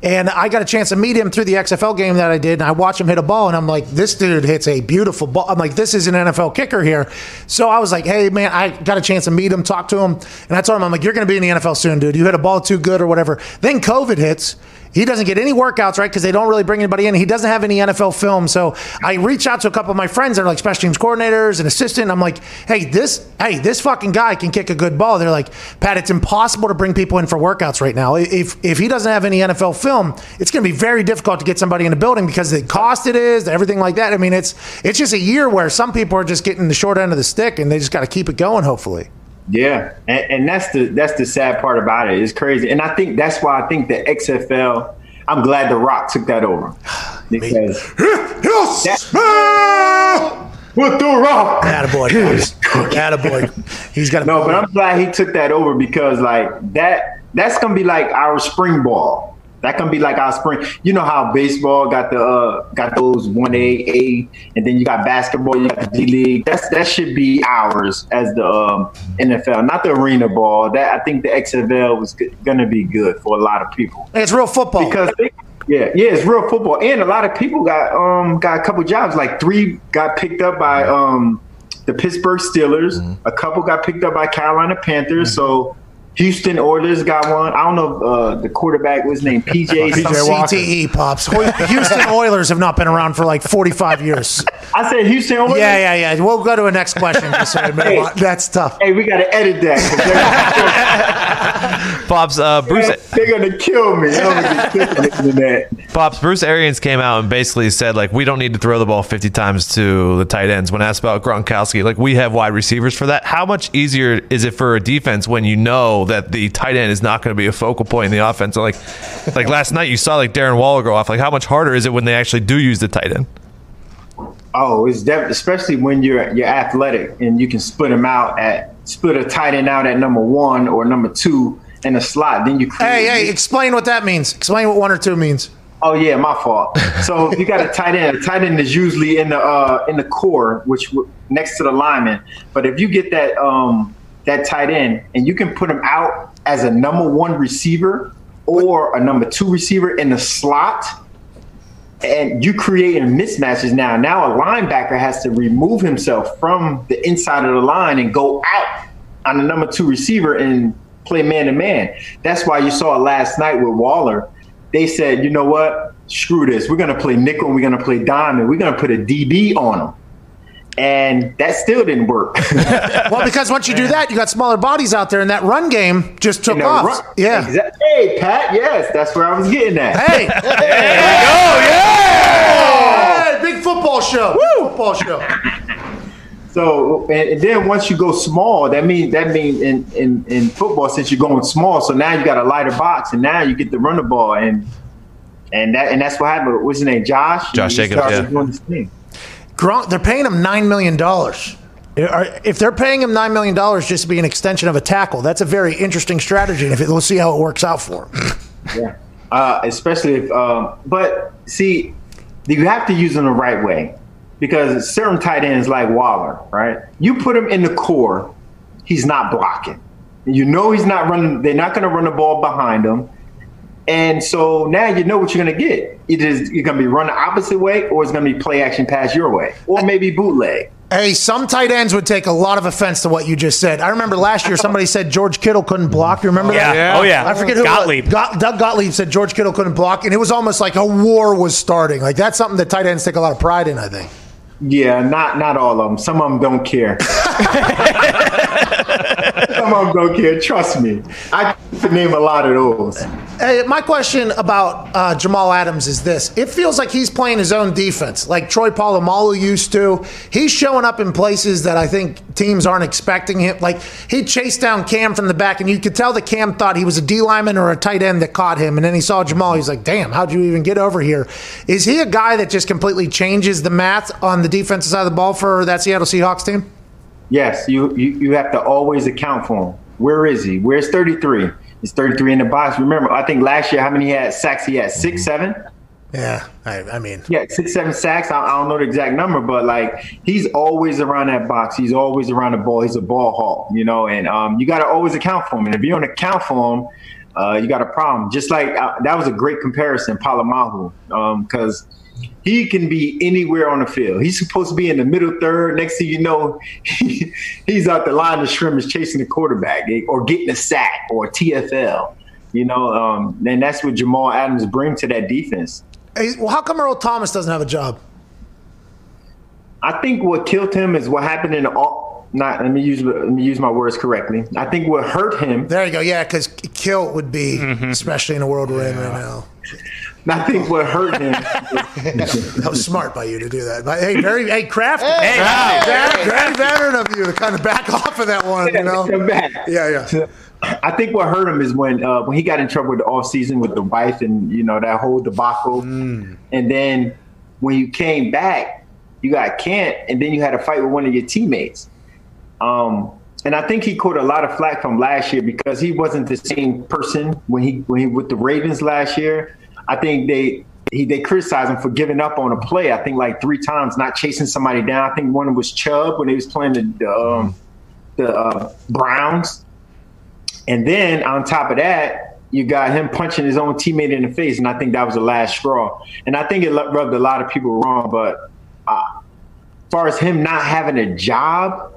And I got a chance to meet him through the XFL game that I did, and I watch him hit a ball, and I'm like, this dude hits a beautiful ball. I'm like, this is an NFL kicker here. So I was like, hey man, I got a chance to meet him, talk to him, and I told him, I'm like, you're going to be in the NFL soon, dude. You hit a ball too good or whatever. Then COVID hits. He doesn't get any workouts, right? Because they don't really bring anybody in. He doesn't have any NFL film. So I reach out to a couple of my friends that are like special teams coordinators and assistant. I'm like, hey, this, hey, this fucking guy can kick a good ball. They're like, Pat, it's impossible to bring people in for workouts right now. If if he doesn't have any NFL film, it's going to be very difficult to get somebody in the building because the cost it is, everything like that. I mean, it's it's just a year where some people are just getting the short end of the stick, and they just got to keep it going. Hopefully. Yeah, and, and that's the that's the sad part about it. It's crazy, and I think that's why I think the XFL. I'm glad The Rock took that over because with The Rock. Attaboy, boys. Attaboy. He's got a No, but I'm glad he took that over because like that that's gonna be like our spring ball. That can be like our spring. You know how baseball got the uh, got those one A A, and then you got basketball, you got the G League. That's that should be ours as the um, NFL, not the arena ball. That I think the XFL was g- gonna be good for a lot of people It's real football. because they, yeah, yeah, it's real football, and a lot of people got um got a couple jobs. Like three got picked up by um the Pittsburgh Steelers. A couple got picked up by Carolina Panthers. So Houston Oilers got one. I don't know uh, the quarterback was named PJ. something. CTE E, pops. Houston Oilers have not been around for like 45 years. I said Houston Oilers. Yeah, yeah, yeah. We'll go to a next question. just so we move on. That's tough. Hey, we got to edit that. Pops, uh, 'cause Bruce, They're, they're gonna kill me. I'm gonna get killed on the internet. Pops, Bruce Arians came out and basically said like we don't need to throw the ball 50 times to the tight ends. When asked about Gronkowski, like we have wide receivers for that. How much easier is it for a defense when you know that the tight end is not going to be a focal point in the offense? Like, like last night you saw like Darren Waller go off. Like how much harder is it when they actually do use the tight end? Oh, it's definitely especially when you're you're athletic and you can split them out at split a tight end out at number one or number two, in a slot. Then you create. Hey, hey, explain what that means. Explain what one or two means. Oh yeah, my fault. So if you got a tight end. A tight end is usually in the uh, in the core, which w- next to the lineman. But if you get that um, that tight end and you can put him out as a number one receiver or a number two receiver in the slot, and you creating mismatches now. Now a linebacker has to remove himself from the inside of the line and go out on the number two receiver and play man to man. That's why you saw it last night with Waller. They said, you know what? Screw this. We're gonna play nickel. We're gonna play diamond. We're gonna put a DB on him. And that still didn't work. Well, because once you do that, you got smaller bodies out there, and that run game just took You know, off. run- Yeah. Exa- Hey, Pat. Yes, that's where I was getting at. Hey. Hey, big football show. Big football show. So and, and then once you go small, that means that means in, in in football since you're going small, so now you got a lighter box, and now you get to run the ball, and and that and that's what happened. What's his name? Josh. Josh He Jacobs, yeah. doing his thing. Gronk, they're paying him nine million dollars. If they're paying him nine million dollars just to be an extension of a tackle, that's a very interesting strategy. And if it, we'll see how it works out for him. Yeah. Uh, especially if, um, but see, you have to use them the right way because certain tight ends like Waller, right? You put him in the core, he's not blocking. You know he's not running. They're not going to run the ball behind him, and so now you know what you're going to get. It is you're going to be run the opposite way, or it's going to be play action pass your way, or maybe bootleg. Hey, some tight ends would take a lot of offense to what you just said. I remember last year somebody said George Kittle couldn't block. You remember that? Yeah. Yeah. Oh, yeah. I forget who. it was. Gottlieb. Got- Doug Gottlieb said George Kittle couldn't block, and it was almost like a war was starting. Like that's something that tight ends take a lot of pride in. I think. Yeah, not not all of them. Some of them don't care. Some on, don't care. Trust me, I can name a lot of those. Hey, my question about uh, Jamal Adams is this: It feels like he's playing his own defense, like Troy Polamalu used to. He's showing up in places that I think teams aren't expecting him. Like he chased down Cam from the back, and you could tell that Cam thought he was a D lineman or a tight end that caught him, and then he saw Jamal. He's like, "Damn, how'd you even get over here?" Is he a guy that just completely changes the math on the defensive side of the ball for that Seattle Seahawks team? Yes, you, you you have to always account for him. Where is he? Where's 33? He's 33 in the box. Remember, I think last year how many he had sacks? He had six, seven. Yeah, I, I mean, Yeah, six, seven sacks. I, I don't know the exact number, but like he's always around that box. He's always around the ball. He's a ball hawk, you know. And um, you got to always account for him. And if you don't account for him, uh, you got a problem. Just like uh, that was a great comparison, Polamalu, because he can be anywhere on the field. He's supposed to be in the middle third. Next thing you know, he, he's out the line of scrimmage chasing the quarterback or getting a sack or a TFL. You know, um, and that's what Jamal Adams brings to that defense. hey, well, how come Earl Thomas doesn't have a job? I think what killed him is what happened in the. Not let me use let me use my words correctly. I think what hurt him. There you go. Yeah, because kill would be, especially in the world we're in right now. I think what hurt him. That was smart by you to do that. But hey, very hey crafty. Hey, very, very veteran of you to kind of back off of that one. You know. Come back. Yeah, yeah. I think what hurt him is when uh, when he got in trouble with the off season with the wife and you know that whole debacle, and then when you came back, you got Kent, and then you had a fight with one of your teammates. Um, and I think he caught a lot of flack from last year because he wasn't the same person when he when he with the Ravens last year. I think they he they criticized him for giving up on a play. I think like three times, not chasing somebody down. I think one was Chubb when he was playing the um, the uh, Browns. And then on top of that, you got him punching his own teammate in the face, and I think that was the last straw. And I think it rubbed a lot of people wrong. But uh, as far as him not having a job,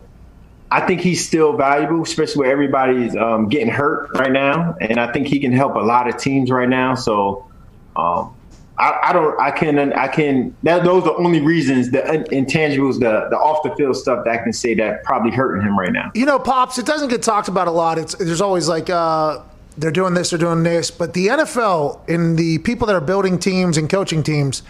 I think he's still valuable, especially where everybody's um, getting hurt right now. And I think he can help a lot of teams right now. So um, I, I don't, I can, I can. That, those are the only reasons, the intangibles, the the off the field stuff that I can say that probably hurting him right now. You know, pops. It doesn't get talked about a lot. It's there's always like uh, they're doing this, they're doing this, but the NFL and the people that are building teams and coaching teams,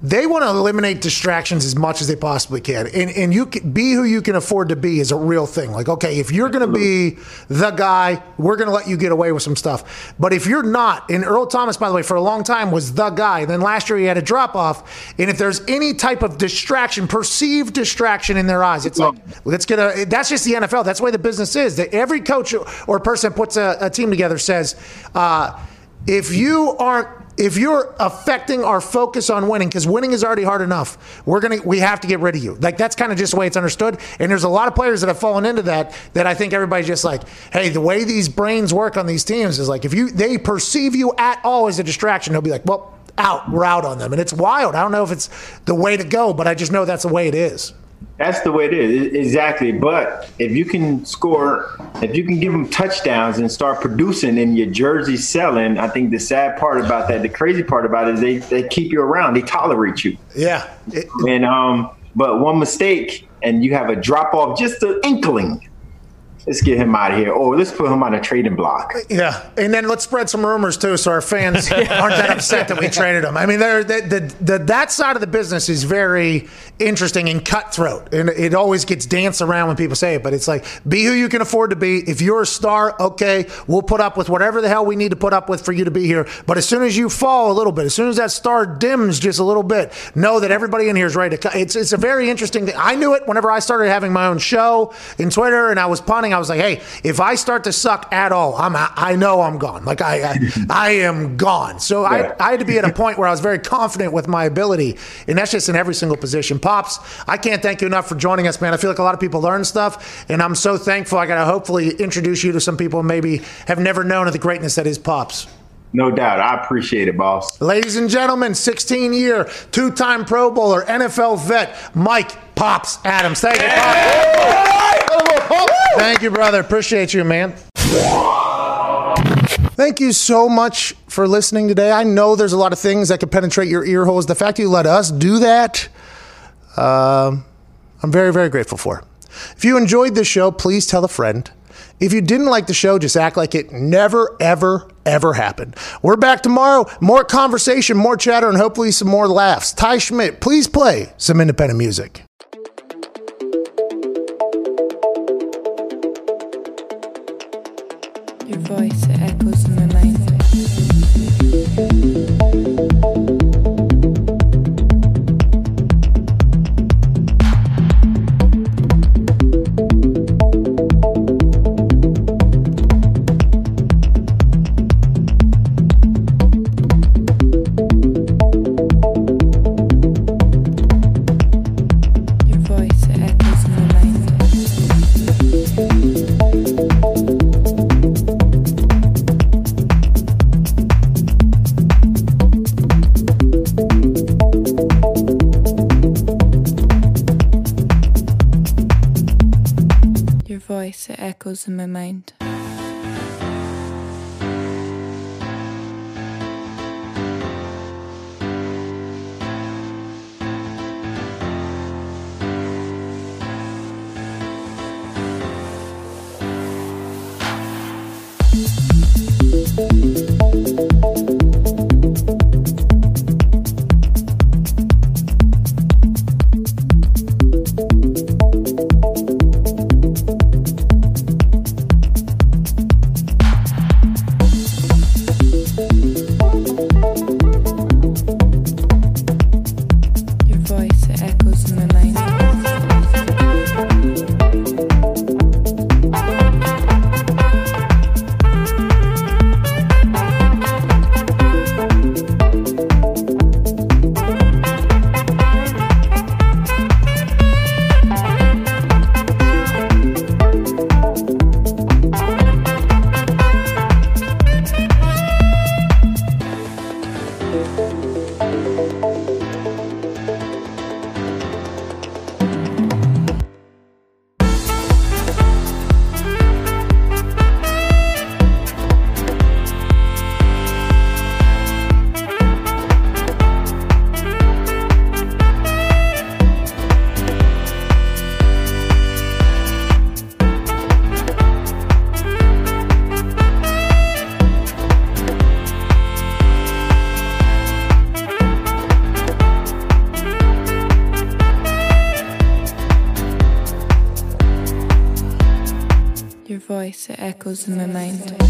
they want to eliminate distractions as much as they possibly can. And, and you can be who you can afford to be is a real thing. Like, okay, if you're going to be the guy, we're going to let you get away with some stuff. But if you're not, and Earl Thomas, by the way, for a long time was the guy. Then last year he had a drop off. And if there's any type of distraction, perceived distraction in their eyes, it's like, let's get a, that's just the NFL. That's the way the business is. That every coach or person puts a, a team together says, uh, if you aren't if you're affecting our focus on winning because winning is already hard enough we're gonna we have to get rid of you. Like that's kind of just the way it's understood. And there's a lot of players that have fallen into that that i think everybody's just like hey the way these brains work on these teams is like if you they perceive you at all as a distraction they'll be like well out we're out on them. And it's wild. I don't know if it's the way to go but i just know that's the way it is That's the way it is, exactly. But if you can score, if you can give them touchdowns and start producing and your jersey selling, I think the sad part about that, the crazy part about it is they, they keep you around, they tolerate you. yeah It- And um, but one mistake and you have a drop off, just an inkling. Let's get him out of here, or let's put him on a trading block. Yeah, and then let's spread some rumors too, so our fans aren't that upset that we traded him. I mean, they're, the, the, the, that side of the business is very interesting and cutthroat, and it always gets danced around when people say it. But it's like, be who you can afford to be. If you're a star, okay, we'll put up with whatever the hell we need to put up with for you to be here. But as soon as you fall a little bit, as soon as that star dims just a little bit, know that everybody in here is ready to. Cut. It's it's a very interesting thing. I knew it whenever I started having my own show in Twitter, and I was punting. I was like, hey, if I start to suck at all, I'm I know I'm gone. Like I I, I am gone. So Yeah. I I had to be at a point where I was very confident with my ability, and that's just in every single position. Pops, I can't thank you enough for joining us, man. I feel like a lot of people learn stuff, and I'm so thankful. I got to hopefully introduce you to some people who maybe have never known of the greatness that is Pops. No doubt, I appreciate it, boss. Ladies and gentlemen, 16 year, two time Pro Bowler, NFL vet, Mike Pops Adams. Thank you, Pops. Thank you, brother. Appreciate you, man. Thank you so much for listening today. I know there's a lot of things that could penetrate your ear holes. The fact you let us do that, um, I'm very, very grateful for. If you enjoyed this show, please tell a friend. If you didn't like the show, just act like it never, ever, ever happened. We're back tomorrow. More conversation, more chatter, and hopefully some more laughs. Ty Schmidt, please play some independent music. Your voice eh? Voice, it echoes in my mind.